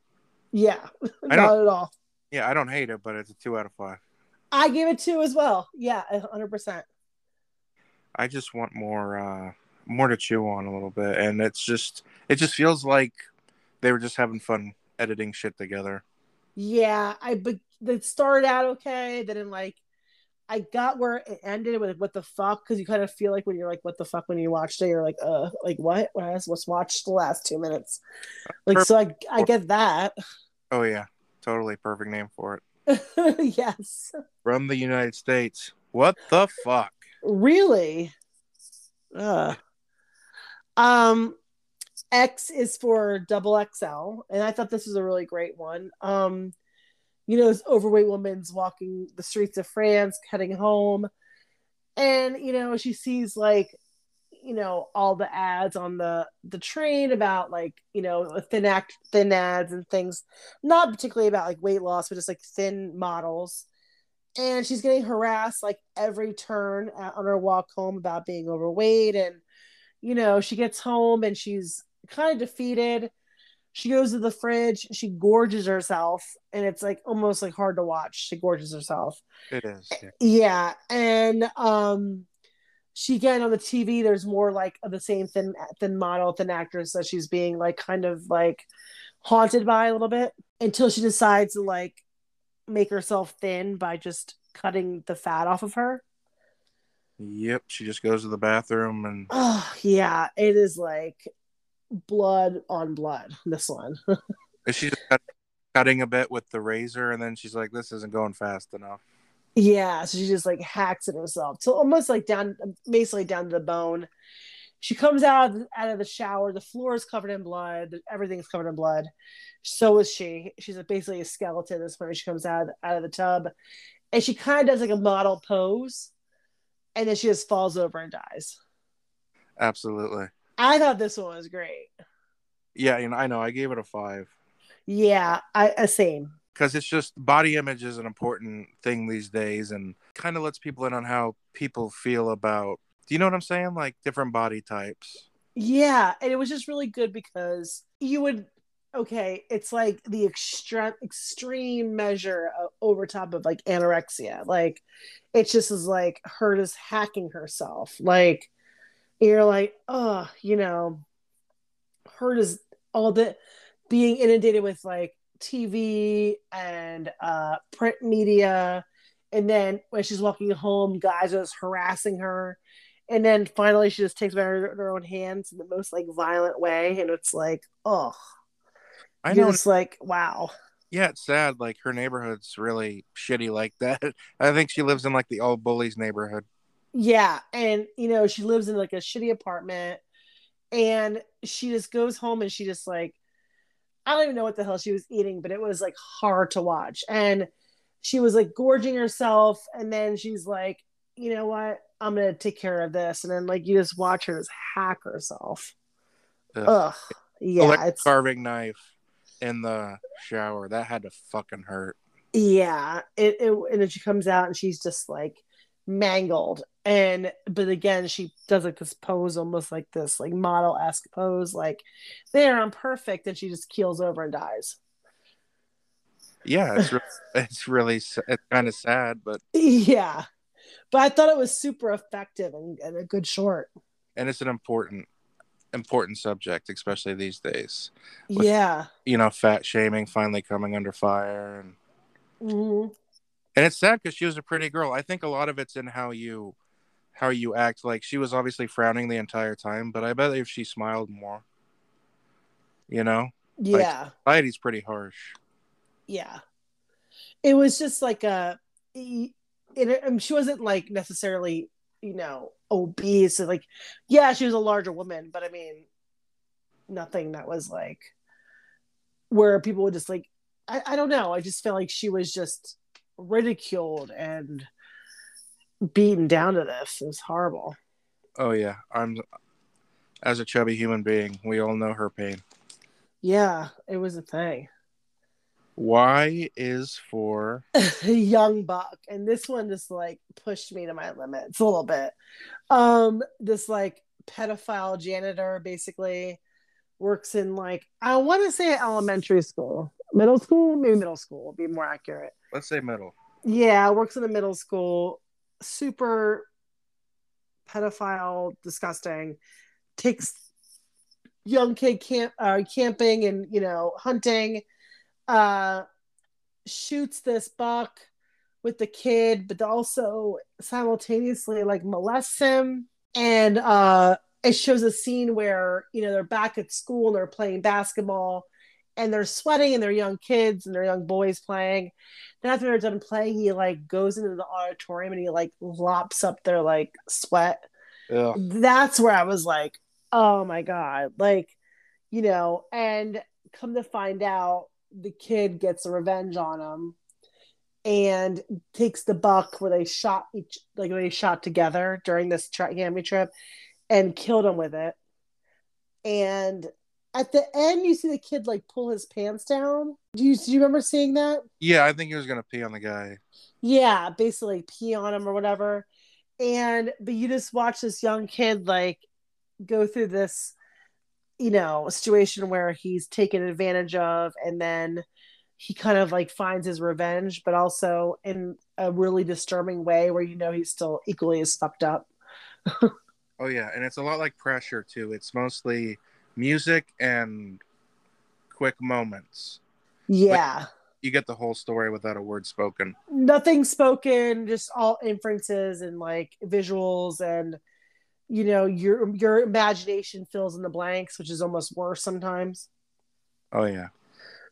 D: Yeah, not at all.
E: Yeah, I don't hate it, but it's a two out of five.
D: I gave it two as well. Yeah, hundred percent.
E: I just want more uh more to chew on a little bit and it's just it just feels like they were just having fun editing shit together.
D: Yeah, I but it started out okay. Then like I got where it ended with what the fuck because you kind of feel like when you're like what the fuck when you watched it you're like uh like what what I was watched the last two minutes like so I I get that
E: Oh yeah, totally perfect name for it.
D: yes
E: From the United States. What the fuck?
D: really uh um X is for double XL and I thought this was a really great one um you know, this overweight woman's walking the streets of France, heading home. And, you know, she sees like, you know, all the ads on the the train about like, you know, thin act thin ads and things, not particularly about like weight loss, but just like thin models. And she's getting harassed like every turn at- on her walk home about being overweight. And, you know, she gets home and she's kind of defeated she goes to the fridge she gorges herself and it's like almost like hard to watch she gorges herself
E: It is. yeah.
D: yeah and um she again on the tv there's more like of the same thin thin model thin actress that she's being like kind of like haunted by a little bit until she decides to like make herself thin by just cutting the fat off of her
E: Yep, she just goes to the bathroom and
D: oh yeah it is like blood on blood this one
E: is she just cutting a bit with the razor and then she's like this isn't going fast enough.
D: Yeah, so she just like hacks it herself. So almost like down, basically down to the bone. She comes out of, out of the shower. The floor is covered in blood. Everything's covered in blood. So is she. She's basically a skeleton this point. She comes out out of the tub, and she kind of does like a model pose, and then she just falls over and dies.
E: Absolutely.
D: I thought this one was great.
E: Yeah, you know, I know. I gave it a five
D: Yeah, I a same.
E: because it's just body image is an important thing these days, and kind of lets people in on how people feel about. Do you know what I'm saying? Like different body types.
D: Yeah, and it was just really good because you would okay, it's like the extreme extreme measure of, over top of like anorexia. Like it just is like her just hacking herself. Like you're like, oh, you know, her just all the being inundated with like TV and uh print media. And then when she's walking home, guys are just harassing her and then finally she just takes matters in her own hands in the most like violent way and it's like oh
E: I know.
D: just like wow
E: Yeah, it's sad. Like her neighborhood's really shitty like that. I think she lives in like the old bullies neighborhood.
D: yeah and you know she lives in like a shitty apartment and she just goes home and she just like i don't even know what the hell she was eating but it was like hard to watch and she was like gorging herself and then she's like you know what i'm gonna take care of this and then like you just watch her just hack herself
E: Ugh.
D: ugh yeah
E: Electric
D: it's
E: carving knife in the shower. That had to fucking hurt.
D: yeah it, it and then she comes out and she's just like mangled and but again she does like this pose almost like this like model-esque pose like there i'm perfect and she just keels over and dies
E: Yeah, it's re- it's really it's kind of sad, but
D: yeah but i thought it was super effective and, and a good short
E: and it's an important important subject, especially these days. With-
D: yeah
E: You know, fat shaming finally coming under fire, and
D: Mhm.
E: and it's sad because she was a pretty girl. I think a lot of it's in how you how you act. Like she was obviously frowning the entire time, but I bet if she smiled more, you know,
D: yeah
E: society's pretty harsh.
D: yeah it was just like a it, it, she wasn't like necessarily you know obese and like yeah she was a larger woman but i mean nothing that was like where people would just like i, I don't know. I just felt like she was just ridiculed and beaten down to this. It was horrible.
E: Oh yeah, I'm as a chubby human being, we all know her pain.
D: yeah it was a thing
E: Y is for
D: young buck. And this one just like pushed me to my limits a little bit. Um this like pedophile janitor basically works in like i want to say elementary school. Middle school? Maybe middle school would be more accurate.
E: Let's say middle.
D: yeah works in a middle school. Super pedophile disgusting. Takes young kid camp uh, camping and you know hunting uh shoots this buck with the kid but also simultaneously like molests him and uh it shows a scene where you know they're back at school and they're playing basketball and they're sweating and they're young kids and they're young boys playing then after they're done playing he like goes into the auditorium and he like lops up their like sweat
E: Yeah.
D: that's where I was like, oh my God. Like, you know, and come to find out the kid gets a revenge on him and takes the buck where they shot each like where they shot together during this tra- camping trip and killed him with it. And at the end you see the kid like pull his pants down. Do you do you remember seeing that?
E: Yeah, I think he was gonna pee on the guy.
D: yeah basically pee on him or whatever and but you just watch this young kid like go through this you know a situation where he's taken advantage of and then he kind of like finds his revenge but also in a really disturbing way where you know he's still equally as fucked up
E: Oh yeah, and it's a lot like pressure too. It's mostly music and quick moments.
D: yeah
E: You get the whole story without a word spoken.
D: nothing spoken just all inferences and like visuals and you know your your imagination fills in the blanks which is almost worse sometimes
E: Oh yeah.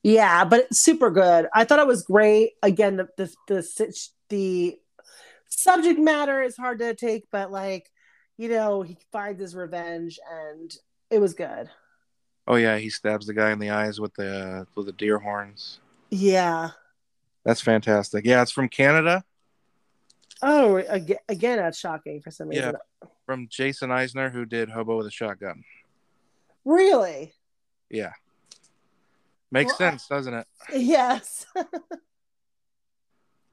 D: Yeah, but it's super good. I thought it was great. Again, the the the, the subject matter is hard to take, but like, you know, he finds his revenge, and it was good.
E: Oh yeah, he stabs the guy in the eyes with the with the deer horns.
D: Yeah.
E: That's fantastic. Yeah, it's from Canada,
D: Oh, again, again that's shocking for some reason.
E: from Jason Eisener, who did Hobo with a Shotgun.
D: Really?
E: Yeah. Makes
D: Well,
E: sense, doesn't it?
D: Yes.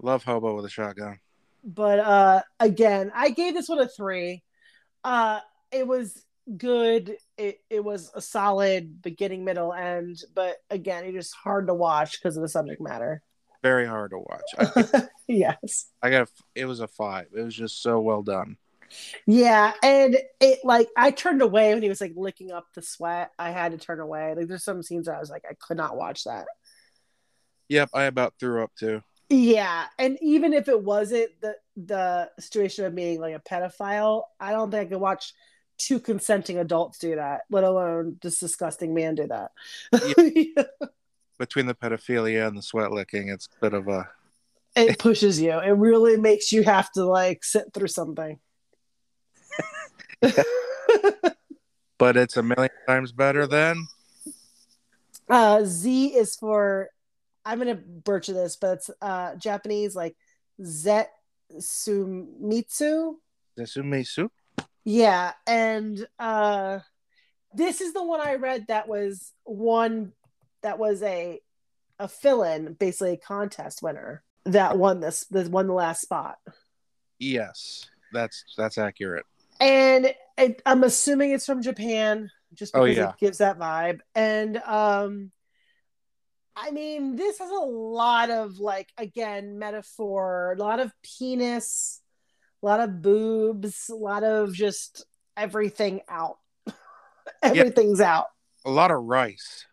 E: Love Hobo with a Shotgun.
D: but uh again i gave this one a three uh it was good it, it was a solid beginning middle end but again it just hard to watch because of the subject matter
E: Very hard to watch. I,
D: yes
E: I got. A, it was a five. It was just so well done.
D: yeah and it like i turned away when he was like licking up the sweat i had to turn away like there's some scenes where i was like i could not watch that
E: Yep, I about threw up too.
D: Yeah, and even if it wasn't the the situation of being like a pedophile, I don't think I could watch two consenting adults do that, let alone this disgusting man do that.
E: Between the pedophilia and the sweat licking, it's a bit of a.
D: it pushes you. It really makes you have to like sit through something.
E: But it's a million times better than.
D: uh, Z is for I'm gonna butcher this, but it's uh Japanese like Zetsumetsu.
E: Desumisu.
D: Yeah, and uh this is the one I read that was one that was a a fill-in, basically a contest winner that won this that won the last spot.
E: Yes, that's that's accurate.
D: And it, I'm assuming it's from Japan, just
E: Oh,
D: because
E: yeah.
D: it gives that vibe. And um I mean, this has a lot of like again metaphor, a lot of penis, a lot of boobs, a lot of just everything out. Everything's out.
E: A lot of rice.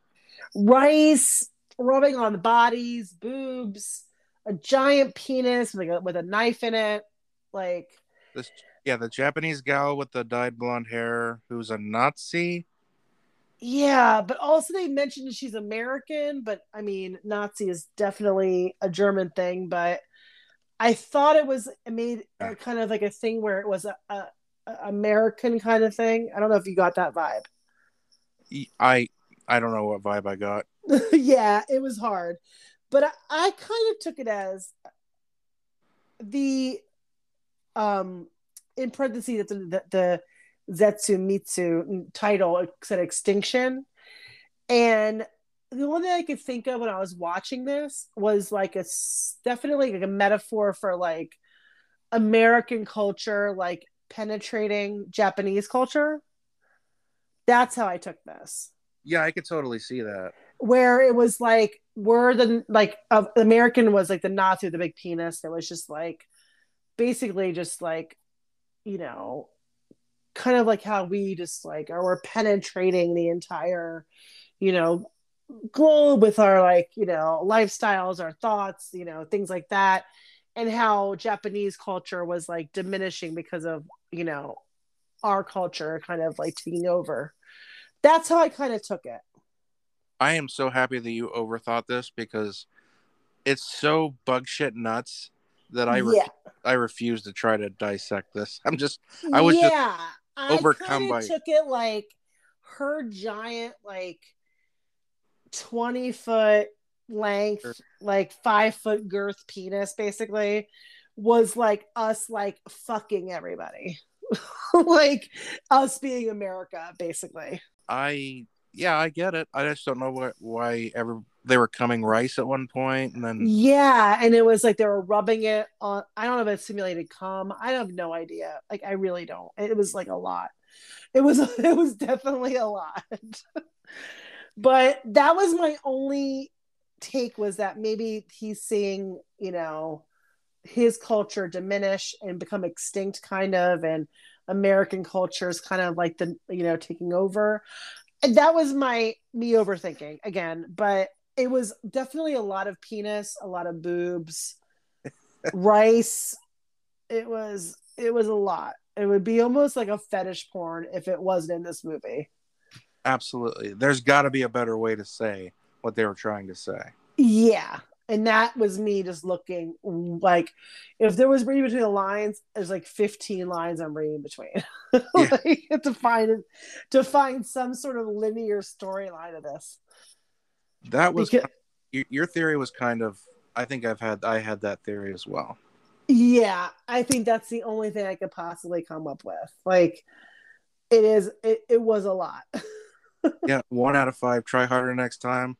D: Rice rubbing on the bodies, boobs, a giant penis with a, with a knife in it. Like,
E: This, yeah, the Japanese gal with the dyed blonde hair, who's a Nazi.
D: yeah, but also they mentioned she's American, but I mean, Nazi is definitely a German thing, but I thought it was made uh, a, kind of like a thing where it was a, a, a American kind of thing. I don't know if you got that vibe.
E: I I don't know what vibe I got.
D: yeah, it was hard, but I, I kind of took it as the um in parentheses the the, the Zetsumetsu title said extinction, and the only thing I could think of when I was watching this was like a definitely like a metaphor for like American culture, like penetrating Japanese culture. That's how I took this.
E: Yeah, I could totally see that.
D: Where it was like we're the like uh, American was like the Nazi the big penis. It was just like basically just like you know kind of like how we just like are we're penetrating the entire you know globe with our like you know lifestyles our thoughts you know things like that and how japanese culture was like diminishing because of you know our culture kind of like taking over that's how i kind of took it.
E: I am so happy that you overthought this because it's so bug shit nuts that I re-
D: yeah.
E: I refuse to try to dissect this. I'm just I was
D: yeah I
E: overcome
D: kinda
E: by-
D: took it like her giant like 20 foot length like five foot girth penis basically was like us like fucking everybody. Like us being america basically
E: I yeah I get it. I just don't know what why ever they were coming rice at one point and then
D: yeah and it was like they were rubbing it on i don't know if it's simulated cum i have no idea. Like i really don't. It was like a lot. It was it was definitely a lot. But that was my only take was that maybe he's seeing you know his culture diminish and become extinct kind of and american culture is kind of like the you know taking over. And that was my me overthinking again but it was definitely a lot of penis a lot of boobs rice. It was it was a lot. It would be almost like a fetish porn if it wasn't in this movie.
E: Absolutely. There's got to be a better way to say what they were trying to say.
D: yeah and that was me just looking like if there was reading between the lines there's like 15 lines i'm reading between like, to find to find some sort of linear storyline of this
E: That was
D: Because-
E: your, your theory was kind of I think I've had I had that theory as well.
D: Yeah, I think that's the only thing I could possibly come up with. Like, it is. It, it was a lot.
E: Yeah, one out of five. Try harder next time.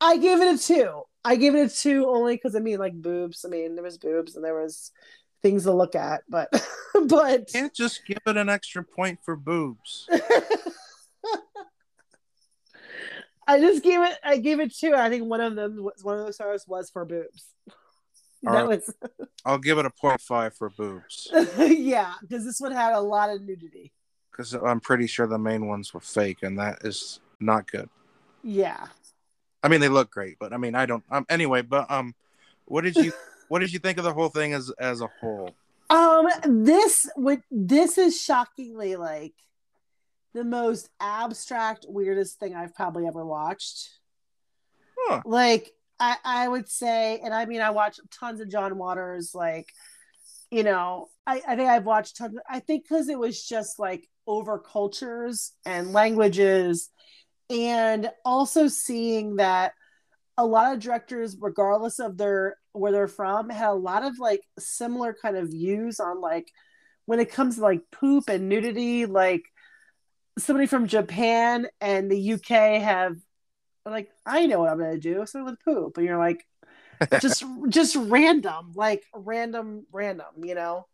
D: I give it a two. I give it a two only because I mean, like boobs. I mean, there was boobs and there was things to look at, but but
E: Can't just give it an extra point for boobs.
D: I just gave it. I gave it two. I think one of them was one of those stars was for boobs.
E: All
D: that
E: right.
D: was
E: I'll give it a point five for boobs
D: yeah, because this one had a lot of nudity.
E: because I'm pretty sure the main ones were fake, and that is not good.
D: Yeah.
E: I mean, they look great, but I mean, I don't. Um, anyway, but um, what did you what did you think of the whole thing as as a whole?
D: Um, this would this is shockingly like the most abstract, weirdest thing I've probably ever watched.
E: Huh.
D: Like I, I would say, and I mean, I watch tons of John Waters. Like, you know, I, I think I've watched tons. I think because it was just like over cultures and languages, and also seeing that a lot of directors, regardless of their where they're from, had a lot of like similar kind of views on like when it comes to like poop and nudity. Like somebody from Japan and the UK have like I know what I'm gonna do, something with poop, and you're like just just random, like random, random, you know.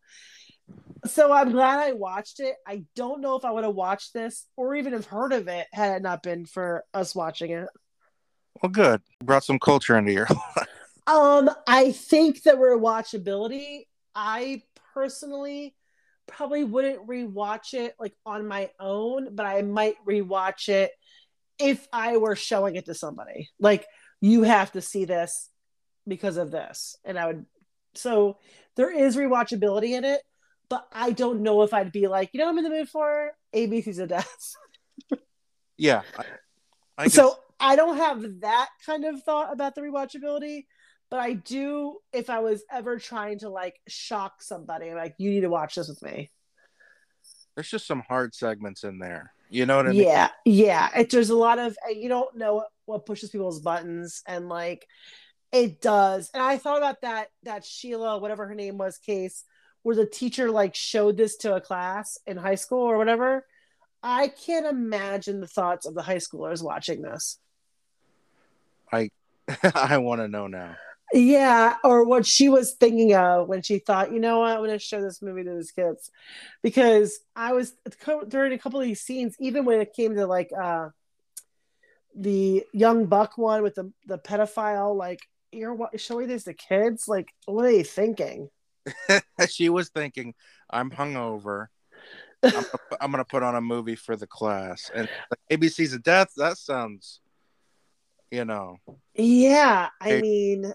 D: So I'm glad I watched it. I don't know if I would have watched this or even have heard of it had it not been for us watching it.
E: Well, good. Brought some culture into your.
D: Um, I think that we're watchability. I personally probably wouldn't rewatch it like on my own, but I might rewatch it if I were showing it to somebody. Like, you have to see this because of this. And I would, so there is rewatchability in it, but I don't know if I'd be like, you know, what I'm in the mood for ABCs of Death.
E: yeah. I, I could-
D: so I don't have that kind of thought about the rewatchability, but I do if I was ever trying to like shock somebody, like you need to watch this with me.
E: there's just some hard segments in there. You know what I mean?
D: Yeah, yeah. It, there's a lot of you don't know what pushes people's buttons, and like it does. And I thought about that that Sheila, whatever her name was, case where the teacher like showed this to a class in high school or whatever. I can't imagine the thoughts of the high schoolers watching this.
E: I I want to know now.
D: Yeah, or what she was thinking of when she thought, you know what, I'm going to show this movie to these kids, because I was during a couple of these scenes, even when it came to like uh the young buck one with the the pedophile, like you're showing this to kids, like what are they thinking?
E: she was thinking, I'm hungover. I'm, gonna- I'm gonna put on a movie for the class, and like, ABC's of Death. That sounds, you know,
D: Yeah, I mean,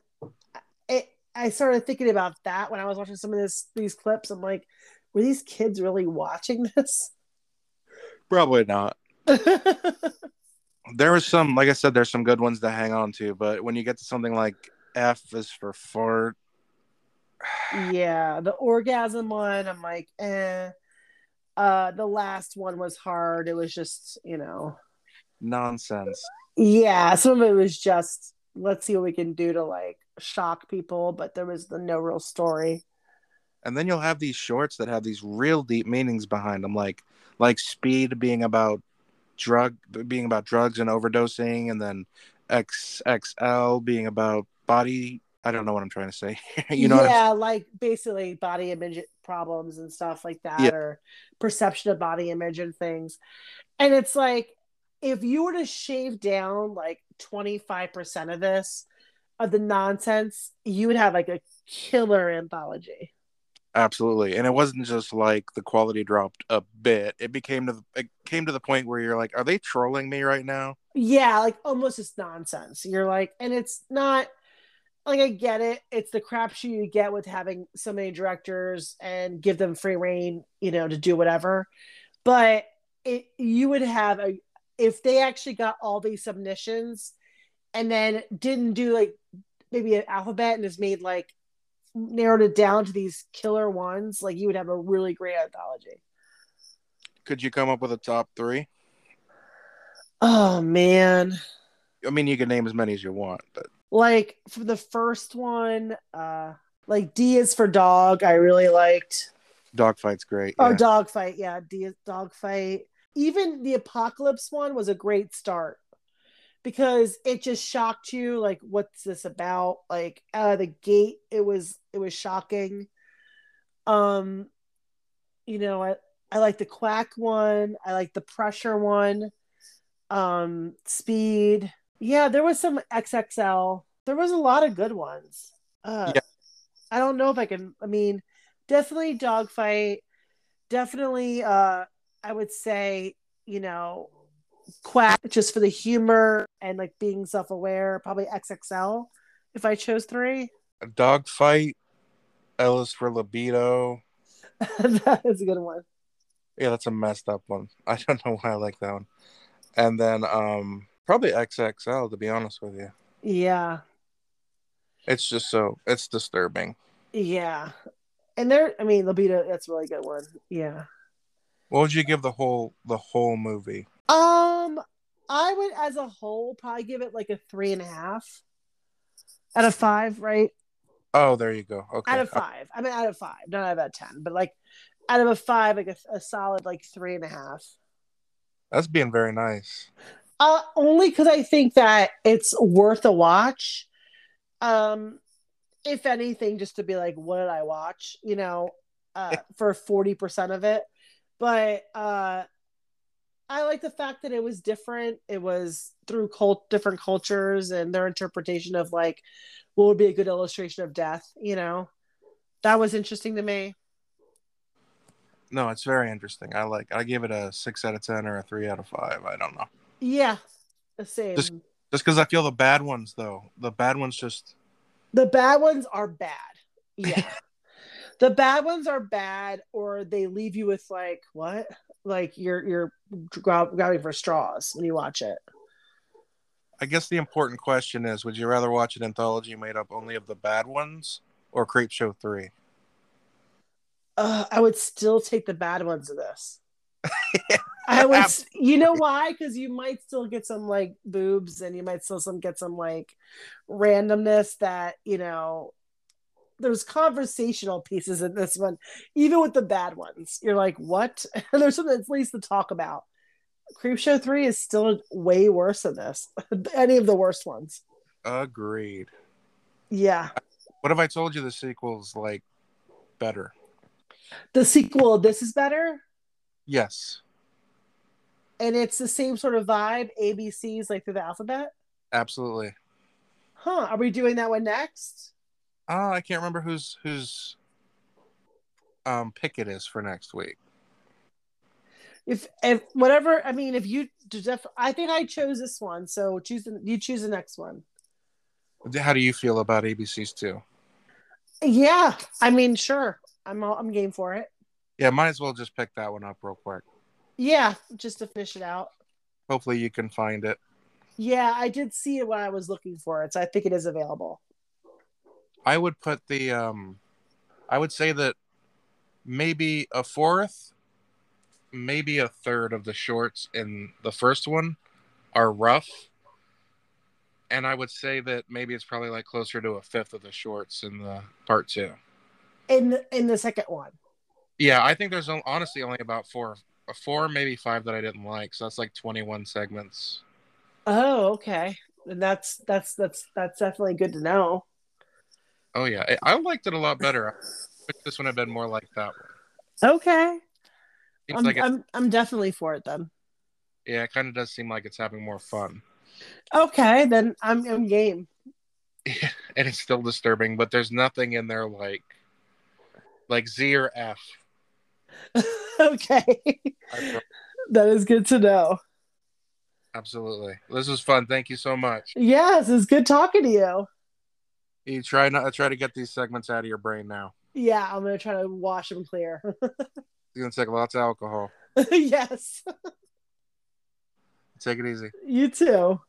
D: it, I started thinking about that when I was watching some of this these clips. I'm like, were these kids really watching this?
E: probably not. There was some, like I said, there's some good ones to hang on to, but when you get to something like F is for fart,
D: yeah, the orgasm one, I'm like, eh. Uh, the last one was hard. It was just, you know,
E: nonsense.
D: yeah, some of it was just let's see what we can do to like shock people, but there was the no real story.
E: And then you'll have these shorts that have these real deep meanings behind them, like like Speed being about drug, being about drugs and overdosing, and then XXL being about body. I don't know what I'm trying to say. you know,
D: yeah, like basically body image problems and stuff like that,
E: Yeah.
D: or perception of body image and things. And it's like if you were to shave down like 25% of this, of the nonsense, you would have like a killer anthology.
E: absolutely. And it wasn't just like the quality dropped a bit. It became to the, it came to the point where you're like, are they trolling me right now?
D: Yeah, like almost just nonsense. You're like, and it's not like I get it. It's the crapshoot you get with having so many directors and give them free reign, you know, to do whatever. But it you would have a if they actually got all these submissions and then didn't do like maybe an alphabet and just made like narrowed it down to these killer ones, like you would have a really great anthology.
E: Could you come up with a top three?
D: Oh man.
E: I mean, you can name as many as you want, but
D: like for the first one uh like d is for dog i really liked
E: Dogfight's great.
D: oh
E: yeah.
D: dog fight yeah d is dog fight even the apocalypse one was a great start because it just shocked you like what's this about like out of the gate it was it was shocking um you know i i like the quack one i like the pressure one um speed yeah there was some xxl there was a lot of good ones uh
E: Yeah.
D: i don't know if i can i mean definitely dogfight definitely uh i would say you know quack just for the humor and like being self-aware probably xxl if i chose three
E: Dogfight, Ellis for libido.
D: that is a good one
E: Yeah, that's a messed up one. I don't know why I like that one. And then um probably XXL to be honest with you.
D: yeah
E: It's just so it's disturbing.
D: yeah and there i mean libido that's a really good one yeah
E: What would you give the whole the whole movie?
D: Um, I would, as a whole, probably give it like a three and a half out of five, right?
E: Oh, there you go. Okay.
D: Out of five. I mean, out of five, not out of ten, but like out of a five, like a, a solid like three and a half.
E: That's being very nice.
D: Uh, only because I think that it's worth a watch. Um, if anything, just to be like, what did I watch? You know, uh, for forty percent of it. But uh, I like the fact that it was different. It was through cult different cultures and their interpretation of like what would be a good illustration of death. You know, that was interesting to me.
E: No, it's very interesting. I like I give it a six out of ten or a three out of five. I don't know.
D: Yeah, the same.
E: Just- Just because I feel the bad ones though. The bad ones just
D: The bad ones are bad. Yeah. the bad ones are bad or they leave you with like what? Like you're you're grabbing for straws when you watch it.
E: I guess the important question is would you rather watch an anthology made up only of the bad ones or Creepshow 3?
D: Uh, I would still take the bad ones of this. I would, s- you know why? Because you might still get some like boobs, and you might still some get some like randomness that you know. There's conversational pieces in this one, even with the bad ones. You're like, what? And there's something at least to talk about. Creepshow three is still way worse than this. Any of the worst ones.
E: Agreed.
D: Yeah.
E: What if I told you the sequel's like better?
D: The sequel, this is better.
E: Yes,
D: And it's the same sort of vibe, ABCs like through the alphabet.
E: absolutely.
D: Huh. Are we doing that one next?
E: Oh, I can't remember whose whose um pick it is for next week.
D: If if whatever, I mean, if you def- I think I chose this one, so choose the, you choose the next one.
E: How do you feel about ABCs too?
D: Yeah, I mean, sure, I'm all, I'm game for it.
E: Yeah, might as well just pick that one up real quick.
D: Yeah, just to fish it out.
E: Hopefully you can find it.
D: Yeah, I did see it when I was looking for it, so I think it is available.
E: I would put the um I would say that maybe a fourth, maybe a third of the shorts in the first one are rough. And I would say that maybe it's probably like closer to a fifth of the shorts in the part two.
D: In the, in the second one.
E: Yeah, I think there's honestly only about four, four maybe five that I didn't like. So that's like 21 segments.
D: Oh, okay. And that's that's that's that's definitely good to know.
E: Oh yeah, I, I liked it a lot better. This one had been more like that one.
D: Okay.
E: Seems
D: I'm,
E: like
D: I'm I'm definitely for it then.
E: yeah, it kind of does seem like it's having more fun.
D: Okay, then I'm I'm game.
E: Yeah, and it's still disturbing, but there's nothing in there like like Z or F.
D: okay. That is good to know.
E: Absolutely. This was fun. Thank you so much.
D: Yes, it's good talking to you.
E: You try not try to get these segments out of your brain now.
D: Yeah, I'm gonna try to wash them clear.
E: You're gonna take lots of alcohol.
D: yes.
E: Take it easy.
D: You too.